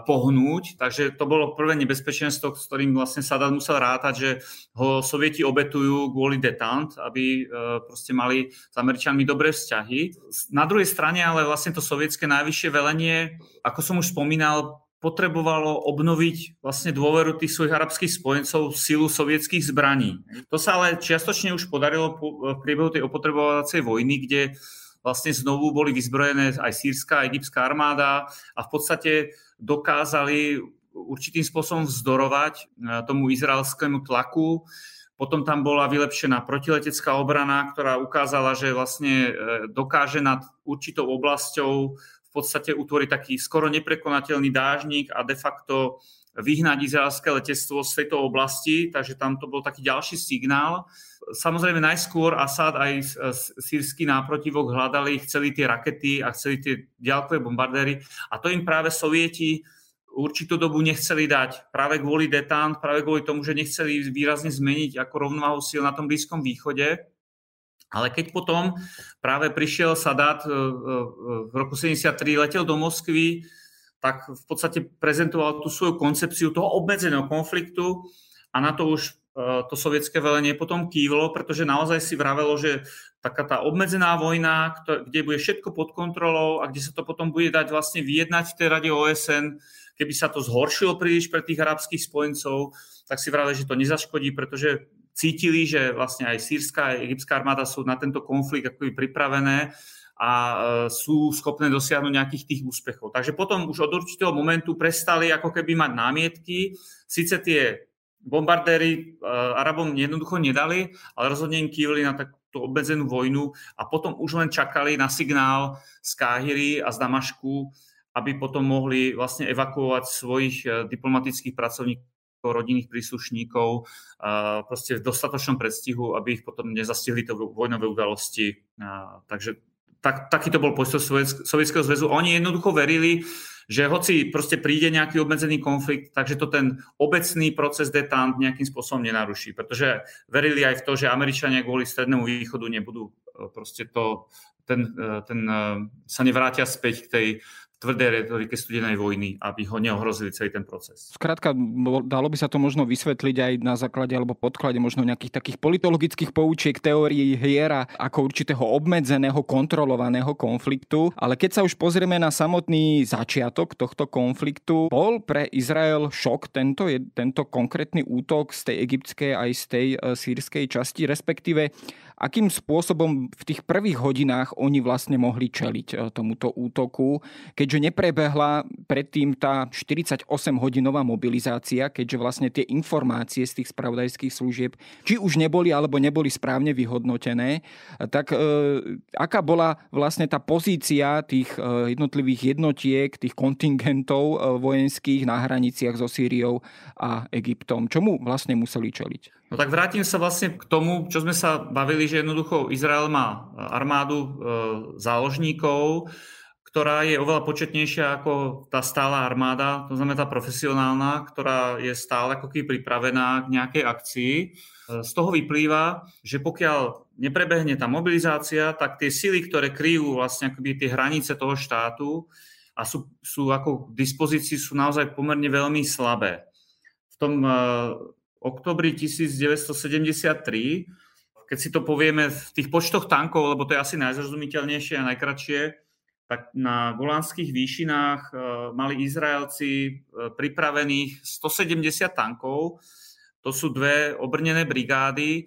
Speaker 3: pohnúť. Takže to bolo prvé nebezpečenstvo, s ktorým vlastne Sadat musel rátať, že ho Sovieti obetujú kvôli detant, aby e, proste mali s Američanmi dobré vzťahy. Na druhej strane ale vlastne to sovietské najvyššie velenie, ako som už spomínal, potrebovalo obnoviť vlastne dôveru tých svojich arabských spojencov v silu sovietských zbraní. To sa ale čiastočne už podarilo v priebehu tej opotrebovacej vojny, kde vlastne znovu boli vyzbrojené aj sírska, a egyptská armáda a v podstate dokázali určitým spôsobom vzdorovať e, tomu izraelskému tlaku. Potom tam bola vylepšená protiletecká obrana, ktorá ukázala, že vlastne e, dokáže nad určitou oblasťou v podstate utvoriť taký skoro neprekonateľný dážnik a de facto vyhnať izraelské letectvo z tejto oblasti, takže tam to bol taký ďalší signál. Samozrejme najskôr Assad aj sírsky náprotivok hľadali, chceli tie rakety a chceli tie ďalkové bombardéry a to im práve sovieti určitú dobu nechceli dať práve kvôli detant, práve kvôli tomu, že nechceli výrazne zmeniť ako rovnováhu síl na tom Blízkom východe. Ale keď potom práve prišiel Sadat e, e, v roku 73, letel do Moskvy, tak v podstate prezentoval tú svoju koncepciu toho obmedzeného konfliktu a na to už to sovietské velenie potom kývlo, pretože naozaj si vravelo, že taká tá obmedzená vojna, kde bude všetko pod kontrolou a kde sa to potom bude dať vlastne vyjednať v tej rade OSN, Keby sa to zhoršilo príliš pre tých arabských spojencov, tak si vraveli, že to nezaškodí, pretože cítili, že vlastne aj sírska, aj egyptská armáda sú na tento konflikt ako pripravené a e, sú schopné dosiahnuť nejakých tých úspechov. Takže potom už od určitého momentu prestali ako keby mať námietky. Sice tie bombardéry e, Arabom jednoducho nedali, ale rozhodne im kývili na takú obmedzenú vojnu a potom už len čakali na signál z Káhyry a z Damašku, aby potom mohli vlastne evakuovať svojich eh, diplomatických pracovníkov, rodinných príslušníkov proste v dostatočnom predstihu, aby ich potom nezastihli to vojnové udalosti. Takže tak, takýto bol postoj Sovietskeho zväzu. Oni jednoducho verili, že hoci proste príde nejaký obmedzený konflikt, takže to ten obecný proces detant nejakým spôsobom nenaruší. Pretože verili aj v to, že Američania kvôli Strednému východu nebudú eh, proste to, ten, eh, ten sa nevrátia späť k tej tvrdé retorike studenej vojny, aby ho neohrozili celý ten proces.
Speaker 1: Skrátka, dalo by sa to možno vysvetliť aj na základe alebo podklade možno nejakých takých politologických poučiek teórií hiera ako určitého obmedzeného, kontrolovaného konfliktu. Ale keď sa už pozrieme na samotný začiatok tohto konfliktu, bol pre Izrael šok tento, tento konkrétny útok z tej egyptskej aj z tej e, sírskej časti, respektíve akým spôsobom v tých prvých hodinách oni vlastne mohli čeliť e, tomuto útoku, keďže neprebehla predtým tá 48-hodinová mobilizácia, keďže vlastne tie informácie z tých spravodajských služieb, či už neboli alebo neboli správne vyhodnotené, tak e, aká bola vlastne tá pozícia tých e, jednotlivých jednotiek, tých kontingentov e, vojenských na hraniciach so Sýriou a Egyptom? Čomu vlastne museli čeliť?
Speaker 3: No tak vrátim sa vlastne k tomu, čo sme sa bavili, že jednoducho Izrael má armádu e, záložníkov, ktorá je oveľa početnejšia ako tá stála armáda, to znamená tá profesionálna, ktorá je stále ako keby pripravená k nejakej akcii. E, z toho vyplýva, že pokiaľ neprebehne tá mobilizácia, tak tie sily, ktoré kryjú vlastne akoby tie hranice toho štátu a sú, sú ako k dispozícii, sú naozaj pomerne veľmi slabé. V tom e, oktobri 1973, keď si to povieme v tých počtoch tankov, lebo to je asi najzrozumiteľnejšie a najkračšie, tak na Golánskych výšinách e, mali Izraelci e, pripravených 170 tankov. To sú dve obrnené brigády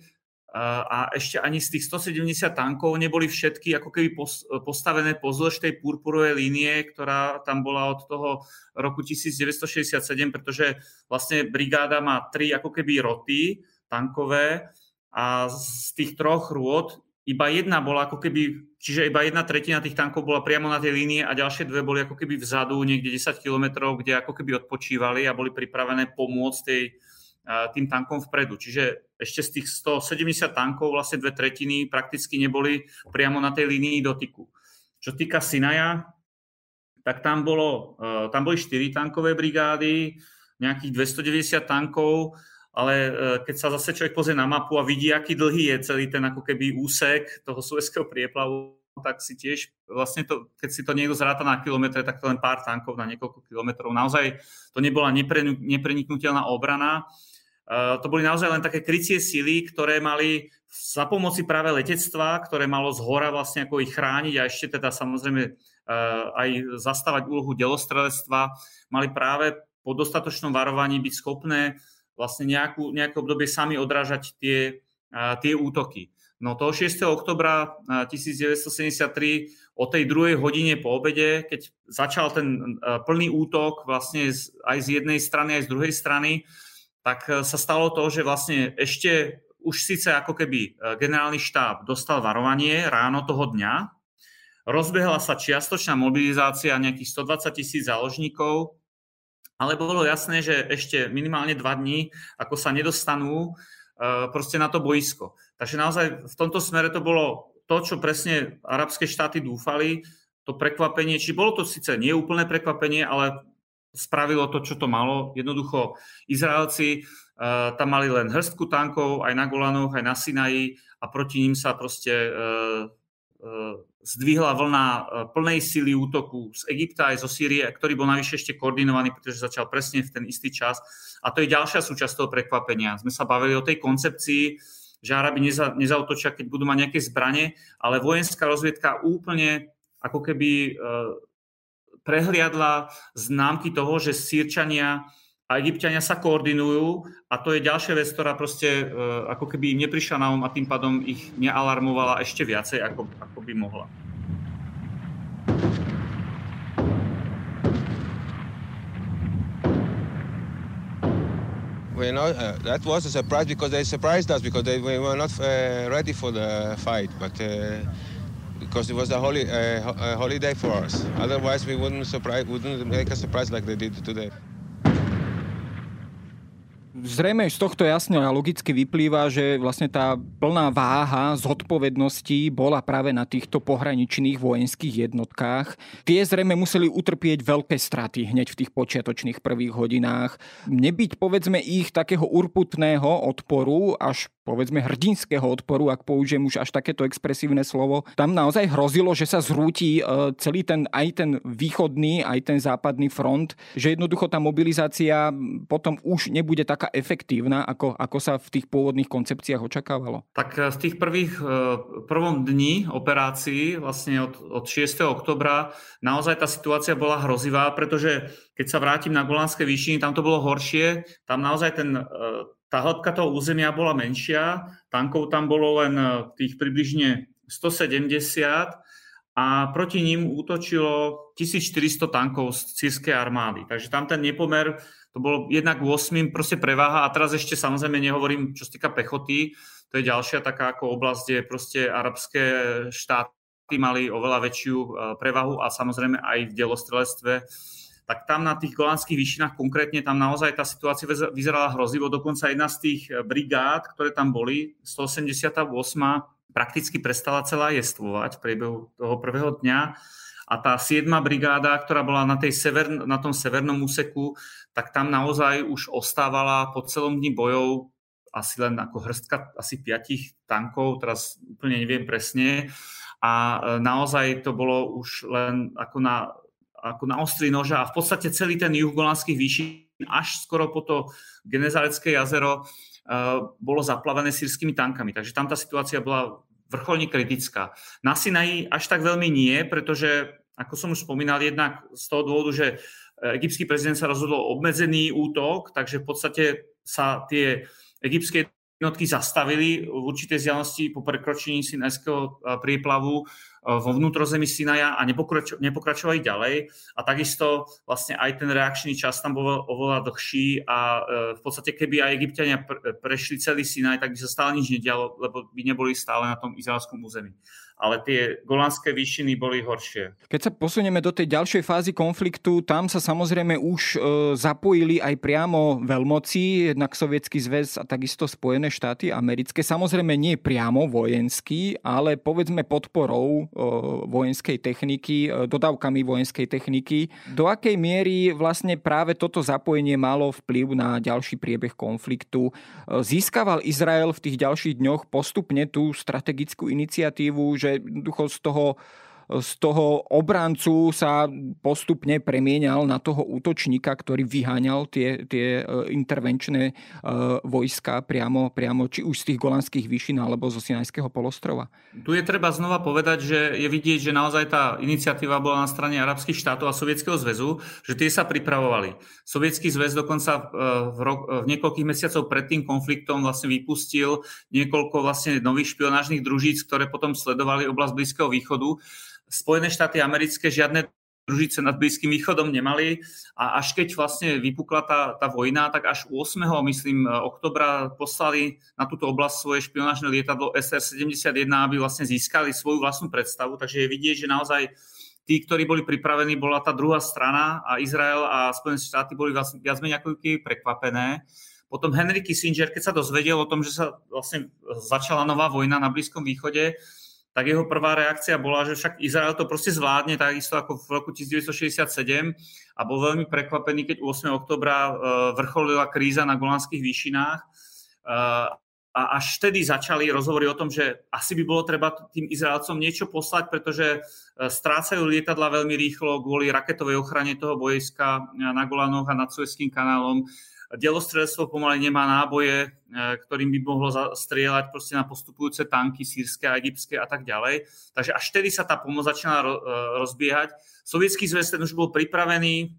Speaker 3: a ešte ani z tých 170 tankov neboli všetky ako keby postavené pozdĺž tej purpurovej línie, ktorá tam bola od toho roku 1967, pretože vlastne brigáda má tri ako keby roty tankové a z tých troch rôd iba jedna bola ako keby, čiže iba jedna tretina tých tankov bola priamo na tej línie a ďalšie dve boli ako keby vzadu, niekde 10 kilometrov, kde ako keby odpočívali a boli pripravené pomôcť tej, tým tankom vpredu. Čiže ešte z tých 170 tankov vlastne dve tretiny prakticky neboli priamo na tej línii dotyku. Čo týka Sinaja, tak tam, bolo, e, tam boli 4 tankové brigády, nejakých 290 tankov, ale e, keď sa zase človek pozrie na mapu a vidí, aký dlhý je celý ten ako keby úsek toho Suezského prieplavu, tak si tiež, vlastne to, keď si to niekto zráta na kilometre, tak to len pár tankov na niekoľko kilometrov. Naozaj to nebola nepreniknutelná obrana. Eh, to boli naozaj len také krycie sily, ktoré mali za pomoci práve letectva, ktoré malo z hora vlastne ako ich chrániť a ešte teda samozrejme eh, aj zastávať úlohu delostrelectva, mali práve po dostatočnom varovaní byť schopné vlastne nejakú, nejaké obdobie sami odrážať tie, tie útoky. No toho 6. oktobra 1973 o tej druhej hodine po obede, keď začal ten plný útok vlastne aj z jednej strany, aj z druhej strany, tak e, sa stalo to, že vlastne ešte už síce ako keby e, generálny štáb dostal varovanie ráno toho dňa, rozbehla sa čiastočná mobilizácia nejakých 120 tisíc záložníkov, ale bolo jasné, že ešte minimálne dva dní, ako sa nedostanú e, proste na to boisko. Takže naozaj v tomto smere to bolo to, čo presne arabské štáty dúfali, to prekvapenie, či bolo to síce nie úplné prekvapenie, ale spravilo to, čo to malo. Jednoducho Izraelci uh, tam mali len hrstku tankov aj na Golanoch, aj na Sinaji a proti ním sa proste uh, zdvihla vlna plnej sily útoku z Egypta aj zo Sýrie, ktorý bol navyše ešte koordinovaný, pretože začal presne v ten istý čas. A to je ďalšia súčasť toho prekvapenia. Sme sa bavili o tej koncepcii, že Arabi neza, nezautočia, keď budú mať nejaké zbranie, ale vojenská rozviedka úplne ako keby prehliadla známky toho, že Sýrčania a Egyptiania sa koordinujú a to je ďalšia vec, ktorá proste ako keby im neprišla na um a tým pádom ich nealarmovala ešte viacej, ako, ako by mohla.
Speaker 4: We know uh, that was a surprise because they surprised us because they, we were not uh, ready for the fight, but uh, because it was a, holy, a holiday for us. Otherwise, we wouldn't surprise, wouldn't make a surprise like they did today.
Speaker 1: Zrejme z tohto jasne a logicky vyplýva, že vlastne tá plná váha zodpovedností bola práve na týchto pohraničných vojenských jednotkách. Tie zrejme museli utrpieť veľké straty hneď v tých počiatočných prvých hodinách. Nebyť povedzme ich takého urputného odporu až povedzme hrdinského odporu, ak použijem už až takéto expresívne slovo, tam naozaj hrozilo, že sa zrúti e, celý ten, aj ten východný, aj ten západný front, že jednoducho tá mobilizácia potom už nebude taká efektívna, ako, ako sa v tých pôvodných koncepciách očakávalo.
Speaker 3: Tak e, v tých prvých, e, prvom dni operácií, vlastne od, od 6. oktobra, naozaj tá situácia bola hrozivá, pretože keď sa vrátim na Golánske výšiny, tam to bolo horšie, tam naozaj ten tá hĺbka toho územia bola menšia, tankov tam bolo len eh, tých približne 170 a proti ním útočilo 1400 tankov z sírskej armády. Takže tam ten nepomer, to bolo jednak 8, proste preváha a teraz ešte samozrejme nehovorím, čo sa týka pechoty, to je ďalšia taká ako oblasť, kde proste arabské štáty mali oveľa väčšiu eh, prevahu a samozrejme aj v delostrelectve tak tam na tých golánskych výšinách konkrétne tam naozaj tá situácia vyzerala hrozivo. Dokonca jedna z tých eh, brigád, ktoré tam boli, 188 prakticky prestala celá jestvovať v priebehu toho prvého dňa. A tá 7. brigáda, ktorá bola na, tej sever, na tom severnom úseku, tak tam naozaj už ostávala po celom dni bojov asi len ako hrstka asi piatich tankov, teraz úplne neviem presne. A eh, naozaj to bolo už len ako na ako na ostrý noža a v podstate celý ten juh Golánskych výšin až skoro po to Genezarecké jazero uh, bolo zaplavené sírskymi tankami. Takže tam tá situácia bola vrcholne kritická. Na Sinaji až tak veľmi nie, pretože, ako som už spomínal, jednak z toho dôvodu, že eh, egyptský prezident sa rozhodol obmedzený útok, takže v podstate sa tie egyptské jednotky zastavili v určitej vzdialenosti po prekročení Sinajského eh, príplavu vo vnútrozemí Sinaja a nepokračo- nepokračovali ďalej. A takisto vlastne aj ten reakčný čas tam bol oveľa dlhší a e, v podstate keby aj egyptiania prešli celý Sinaj, tak by sa stále nič nedialo, lebo by neboli stále na tom izraelskom území ale tie golánske výšiny boli horšie.
Speaker 1: Keď sa posunieme do tej ďalšej fázy konfliktu, tam sa samozrejme už e, zapojili aj priamo veľmoci, jednak Sovietský zväz a takisto Spojené štáty americké. Samozrejme nie priamo vojenský, ale povedzme podporou e, vojenskej techniky, e, dodávkami vojenskej techniky. Do akej miery vlastne práve toto zapojenie malo vplyv na ďalší priebeh konfliktu? Získaval Izrael v tých ďalších dňoch postupne tú strategickú iniciatívu, že jednoducho z toho z toho obrancu sa postupne premienial na toho útočníka, ktorý vyháňal tie, tie e, intervenčné e, vojska priamo, priamo či už z tých golandských výšin alebo zo Sinajského polostrova.
Speaker 3: Tu je treba znova povedať, že je vidieť, že naozaj tá iniciatíva bola na strane arabských štátov a Sovietskeho zväzu, že tie sa pripravovali. Sovietský zväz dokonca e, v, rok, v niekoľkých mesiacov pred tým konfliktom vlastne vypustil niekoľko vlastne nových špionážnych družíc, ktoré potom sledovali oblasť Blízkeho východu Spojené štáty americké žiadne družice nad Blízkym východom nemali a až keď vlastne vypukla tá, tá vojna, tak až 8. myslím oktobra poslali na túto oblasť svoje špionážne lietadlo SR-71, aby vlastne získali svoju vlastnú predstavu. Takže je vidieť, že naozaj tí, ktorí boli pripravení, bola tá druhá strana a Izrael a Spojené štáty boli viac menej ako prekvapené. Potom Henry Kissinger, keď sa dozvedel o tom, že sa vlastne začala nová vojna na Blízkom východe, tak jeho prvá reakcia bola, že však Izrael to proste zvládne, takisto ako v roku 1967 a bol veľmi prekvapený, keď 8. oktobra e, vrcholila kríza na Golanských výšinách e, a až vtedy začali rozhovory o tom, že asi by bolo treba tým Izraelcom niečo poslať, pretože e, strácajú lietadla veľmi rýchlo kvôli raketovej ochrane toho bojiska na Golanoch a nad Suezkým kanálom Delostrelstvo pomaly nemá náboje, e, ktorým by mohlo strieľať proste na postupujúce tanky sírske egyptské a tak ďalej. Takže až vtedy sa tá pomoc začala e, rozbiehať. Sovietský zväz ten už bol pripravený,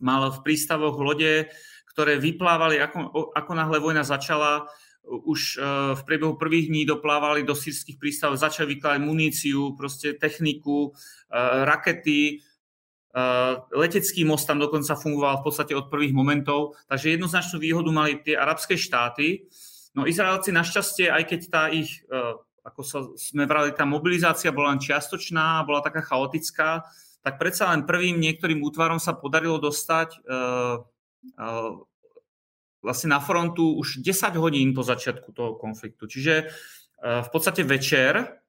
Speaker 3: mal v prístavoch lode, ktoré vyplávali, ako, ako náhle vojna začala, už e, v priebehu prvých dní doplávali do sírskych prístavov, začali vykladať muníciu, proste techniku, rakety, Eh, letecký most tam dokonca fungoval v podstate od prvých momentov, takže jednoznačnú výhodu mali tie arabské štáty. No Izraelci našťastie, aj keď tá ich, eh, ako sa sme vrali, tá mobilizácia bola len čiastočná, bola taká chaotická, tak predsa len prvým niektorým útvarom sa podarilo dostať eh, vlastne na frontu už 10 hodín po začiatku toho konfliktu. Čiže v podstate večer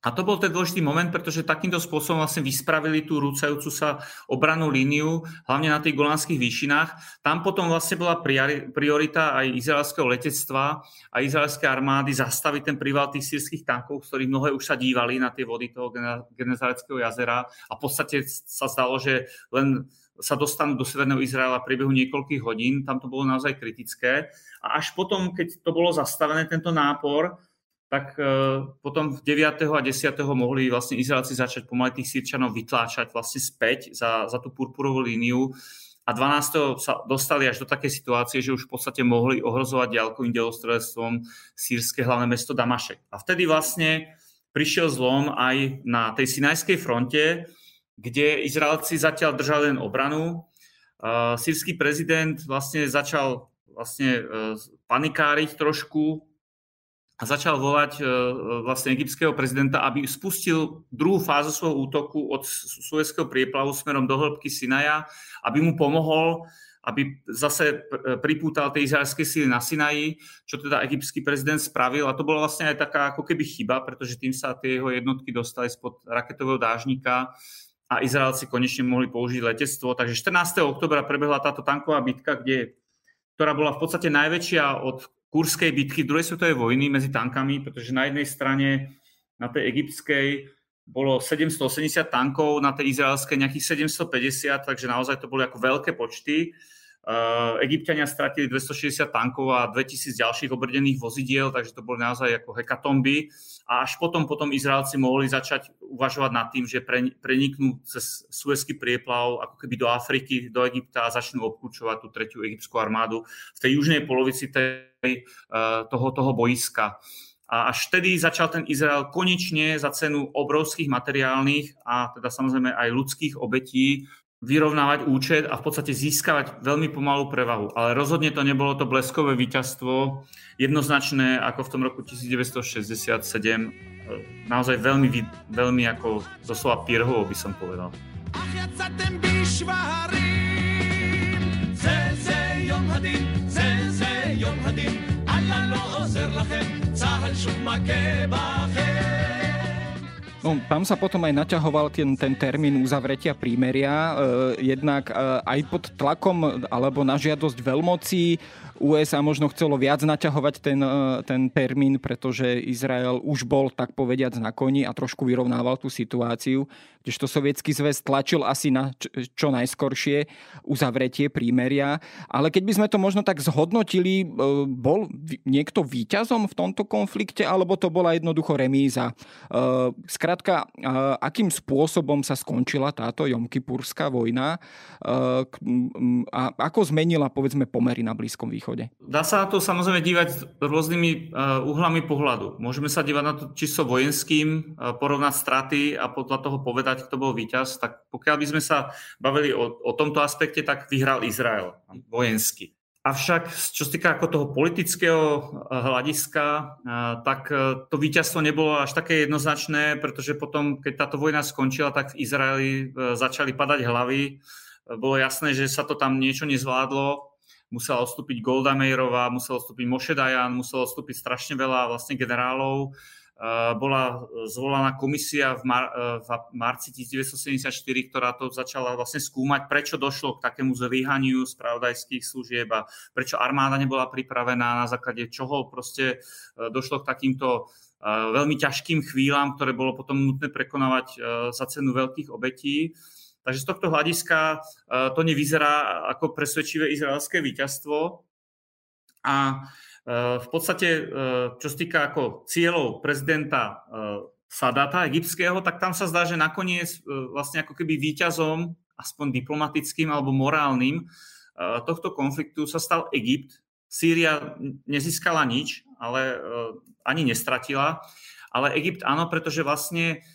Speaker 3: a to bol ten dôležitý moment, pretože takýmto spôsobom vlastne vyspravili tú rúcajúcu sa obranú líniu, hlavne na tých golánskych výšinách. Tam potom vlastne bola priorita aj izraelského letectva a izraelské armády zastaviť ten príval tých sírskych tankov, z ktorých mnohé už sa dívali na tie vody toho Genezareckého jazera a v podstate sa zdalo, že len sa dostanú do Severného Izraela v priebehu niekoľkých hodín. Tam to bolo naozaj kritické. A až potom, keď to bolo zastavené, tento nápor, tak e, potom v 9. a 10. mohli vlastne Izraelci začať pomaly tých Sýrčanov vytláčať vlastne späť za, za tú purpurovú líniu a 12. sa dostali až do takej situácie, že už v podstate mohli ohrozovať ďalkovým delostrelstvom sírske hlavné mesto Damašek. A vtedy vlastne prišiel zlom aj na tej Sinajskej fronte, kde Izraelci zatiaľ držali len obranu. Sírsky prezident vlastne začal vlastne e, panikáriť trošku, a začal volať e, vlastne egyptského prezidenta, aby spustil druhú fázu svojho útoku od Suezského prieplavu smerom do hĺbky Sinaja, aby mu pomohol, aby zase pripútal tie izraelské síly na Sinaji, čo teda egyptský prezident spravil. A to bola vlastne aj taká ako keby chyba, pretože tým sa tie jeho jednotky dostali spod raketového dážnika a Izraelci konečne mohli použiť letectvo. Takže 14. oktobra prebehla táto tanková bitka, kde, ktorá bola v podstate najväčšia od kurskej bitky druhej svetovej vojny medzi tankami, pretože na jednej strane na tej egyptskej bolo 780 tankov, na tej izraelskej nejakých 750, takže naozaj to boli ako veľké počty. Uh, Egyptiania stratili 260 tankov a 2000 ďalších obrdených vozidiel, takže to boli naozaj ako hekatomby. A až potom, potom Izraelci mohli začať uvažovať nad tým, že preniknú cez Suezký prieplav ako keby do Afriky, do Egypta a začnú obklúčovať tú tretiu egyptskú armádu v tej južnej polovici tej, uh, toho, toho boiska. A až vtedy začal ten Izrael konečne za cenu obrovských materiálnych a teda samozrejme aj ľudských obetí vyrovnávať účet a v podstate získavať veľmi pomalú prevahu. Ale rozhodne to nebolo to bleskové víťazstvo, jednoznačné ako v tom roku 1967, naozaj veľmi, veľmi ako doslova pirhovo by som povedal. צה"ל שוב מכה בכם
Speaker 1: No, tam sa potom aj naťahoval ten, ten termín uzavretia prímeria, e, jednak e, aj pod tlakom alebo na žiadosť veľmocí USA možno chcelo viac naťahovať ten, e, ten termín, pretože Izrael už bol, tak povediac, na koni a trošku vyrovnával tú situáciu, kdežto sovietský zväz tlačil asi na čo najskoršie uzavretie prímeria. Ale keď by sme to možno tak zhodnotili, e, bol niekto výťazom v tomto konflikte, alebo to bola jednoducho remíza? Skrátka, e, akým spôsobom sa skončila táto Jomkypurská vojna a ako zmenila, povedzme, pomery na Blízkom východe? Východe?
Speaker 3: Dá sa na to samozrejme dívať rôznymi uhlami pohľadu. Môžeme sa dívať na to čisto vojenským, porovnať straty a podľa toho povedať, kto bol víťaz. Tak pokiaľ by sme sa bavili o, o tomto aspekte, tak vyhral Izrael vojensky. Avšak, čo sa týka ako toho politického hľadiska, tak e, to víťazstvo nebolo až také jednoznačné, pretože potom, keď táto vojna skončila, tak v Izraeli e, začali padať hlavy. Bolo jasné, že sa to tam niečo nezvládlo musela odstúpiť Golda Meirová, musel odstúpiť Moshe Dayan, muselo odstúpiť strašne veľa vlastne generálov. Bola zvolaná komisia v, mar- v marci 1974, ktorá to začala vlastne skúmať, prečo došlo k takému zlyhaniu spravodajských služieb a prečo armáda nebola pripravená, na základe čoho proste došlo k takýmto veľmi ťažkým chvíľam, ktoré bolo potom nutné prekonávať za cenu veľkých obetí. Takže z tohto hľadiska e, to nevyzerá ako presvedčivé izraelské víťazstvo. A e, v podstate, e, čo sa týka ako cieľov prezidenta Sadata egyptského, tak tam sa zdá, že nakoniec vlastne ako keby víťazom, aspoň diplomatickým alebo morálnym, tohto konfliktu sa stal Egypt. Sýria nezískala nič, ale ani nestratila. Ale Egypt áno, pretože vlastne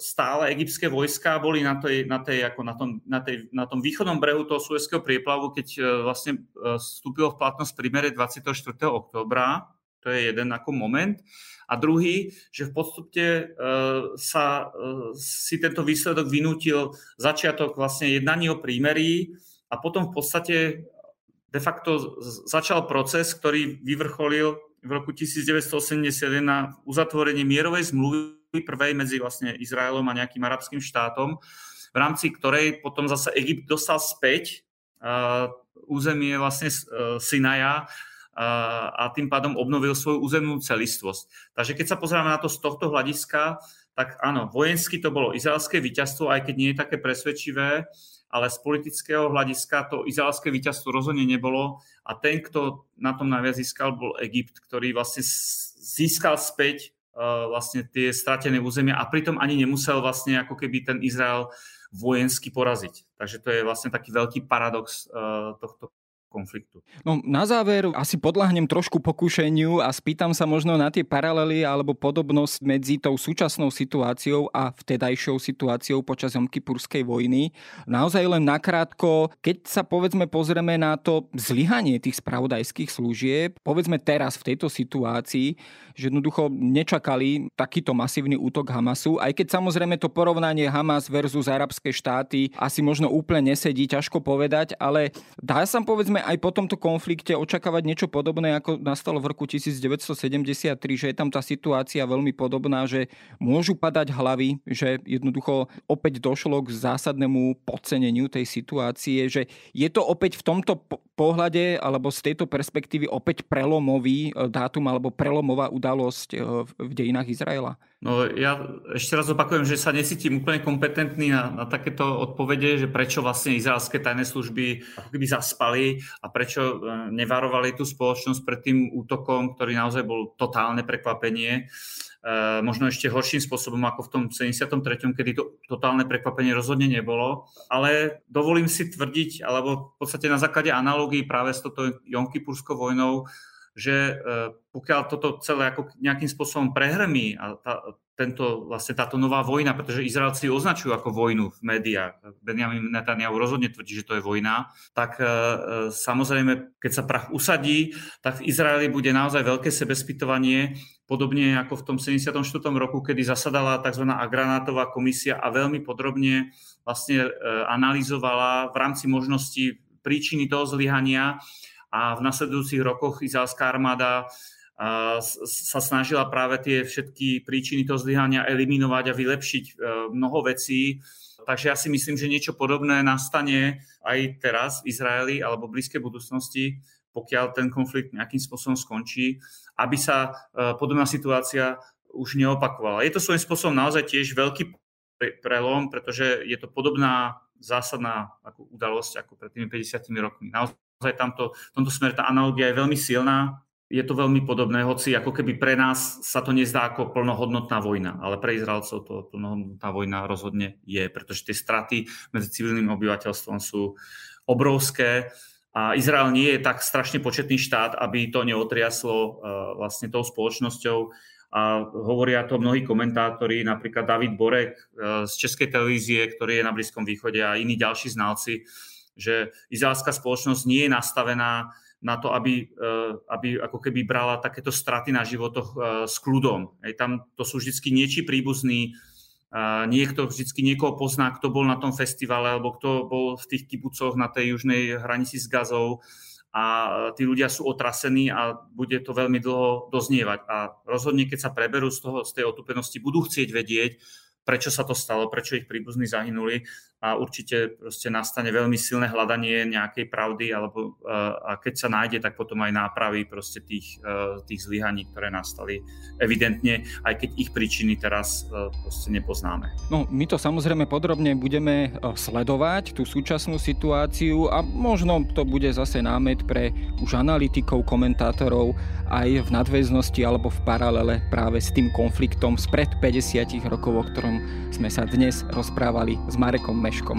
Speaker 3: stále egyptské vojska boli na, tej, na, tej, ako na, tom, na, tej, na tom východnom brehu toho Suezského prieplavu, keď eh, vlastne eh, vstúpilo v platnosť primere 24. oktobra. To je jeden ako moment. A druhý, že v podstate sa si tento výsledok vynútil začiatok vlastne jednaní o prímerí a potom v podstate de facto začal proces, ktorý vyvrcholil v roku 1981 na uzatvorenie mierovej zmluvy prvej medzi vlastne Izraelom a nejakým arabským štátom, v rámci ktorej potom zase Egypt dostal späť uh, územie vlastne uh, Sinaja uh, a tým pádom obnovil svoju územnú celistvosť. Takže keď sa pozrieme na to z tohto hľadiska, tak áno, vojensky to bolo izraelské víťazstvo, aj keď nie je také presvedčivé, ale z politického hľadiska to izraelské víťazstvo rozhodne nebolo a ten, kto na tom najviac získal, bol Egypt, ktorý vlastne získal späť Eh, vlastne tie stratené územia a pritom ani nemusel vlastne ako keby ten Izrael vojensky poraziť. Takže to je vlastne taký veľký paradox eh, tohto konfliktu.
Speaker 1: No na záver asi podľahnem trošku pokušeniu a spýtam sa možno na tie paralely alebo podobnosť medzi tou súčasnou situáciou a vtedajšou situáciou počas Jomkypurskej vojny. Naozaj len nakrátko, keď sa povedzme pozrieme na to zlyhanie tých spravodajských služieb, povedzme teraz v tejto situácii, že jednoducho nečakali takýto masívny útok Hamasu, aj keď samozrejme to porovnanie Hamas versus arabské štáty asi možno úplne nesedí, ťažko povedať, ale dá sa povedzme aj po tomto konflikte očakávať niečo podobné, ako nastalo v roku 1973, že je tam tá situácia veľmi podobná, že môžu padať hlavy, že jednoducho opäť došlo k zásadnému podceneniu tej situácie, že je to opäť v tomto pohľade alebo z tejto perspektívy opäť prelomový e, dátum alebo prelomová udalosť e, v dejinách Izraela?
Speaker 3: No ja ešte raz opakujem, že sa necítim úplne kompetentný na, na takéto odpovede, že prečo vlastne izraelské tajné služby keby zaspali a prečo e, nevarovali tú spoločnosť pred tým útokom, ktorý naozaj bol totálne prekvapenie. E, možno ešte horším spôsobom ako v tom 73., kedy to totálne prekvapenie rozhodne nebolo. Ale dovolím si tvrdiť, alebo v podstate na základe analógií práve s touto Jonkypurskou vojnou, že e, pokiaľ toto celé ako nejakým spôsobom prehrmí a tá, tento, vlastne táto nová vojna, pretože Izraelci označujú ako vojnu v médiách, Benjamin Netanyahu rozhodne tvrdí, že to je vojna, tak e, e, samozrejme, keď sa prach usadí, tak v Izraeli bude naozaj veľké sebespytovanie, podobne ako v tom 74. roku, kedy zasadala tzv. agranátová komisia a veľmi podrobne vlastne analyzovala v rámci možností príčiny toho zlyhania a v nasledujúcich rokoch izraelská armáda sa snažila práve tie všetky príčiny toho zlyhania eliminovať a vylepšiť e, mnoho vecí. Takže ja si myslím, že niečo podobné nastane aj teraz v Izraeli alebo v blízkej budúcnosti, pokiaľ ten konflikt nejakým spôsobom skončí, aby sa e, podobná situácia už neopakovala. Je to svojím spôsobom naozaj tiež veľký prelom, pretože je to podobná zásadná udalosť ako pred tými 50 rokmi. Naozaj naozaj tamto, v tomto smere tá analogia je veľmi silná. Je to veľmi podobné, hoci ako keby pre nás sa to nezdá ako plnohodnotná vojna, ale pre Izraelcov to plnohodnotná vojna rozhodne je, pretože tie straty medzi civilným obyvateľstvom sú obrovské a Izrael nie je tak strašne početný štát, aby to neotriaslo uh, vlastne tou spoločnosťou a hovoria to mnohí komentátori, napríklad David Borek uh, z Českej televízie, ktorý je na Blízkom východe a iní ďalší znalci, že izraelská spoločnosť nie je nastavená na to, aby, eh, aby ako keby brala takéto straty na životoch eh, s kľudom. Hej, tam to sú vždy niečí príbuzní, niekto vždy niekoho pozná, kto bol na tom festivale alebo kto bol v tých kibucoch na tej južnej hranici s Gazou a tí ľudia sú otrasení a bude to veľmi dlho doznievať. A rozhodne, keď sa preberú z, toho, z tej otúpenosti, budú chcieť vedieť, prečo sa to stalo, prečo ich príbuzní zahynuli a určite proste nastane veľmi silné hľadanie nejakej pravdy alebo a keď sa nájde, tak potom aj nápravy proste tých, tých zlyhaní, ktoré nastali evidentne, aj keď ich príčiny teraz proste nepoznáme.
Speaker 1: No, my to samozrejme podrobne budeme sledovať, tú súčasnú situáciu a možno to bude zase námet pre už analytikov, komentátorov aj v nadväznosti alebo v paralele práve s tým konfliktom spred 50 rokov, o ktorom sme sa dnes rozprávali s Marekom Meškom.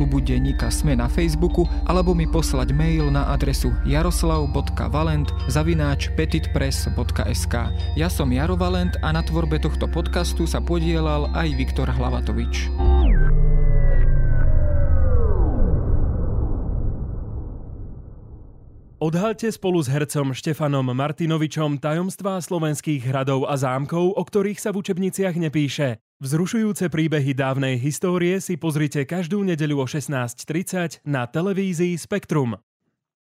Speaker 1: klubu denníka Sme na Facebooku alebo mi poslať mail na adresu jaroslav.valent zavináč petitpress.sk Ja som Jaro Valent a na tvorbe tohto podcastu sa podielal aj Viktor Hlavatovič.
Speaker 2: Odhalte spolu s hercom Štefanom Martinovičom tajomstvá slovenských hradov a zámkov, o ktorých sa v učebniciach nepíše. Vzrušujúce príbehy dávnej histórie si pozrite každú nedeľu o 16.30 na televízii Spektrum.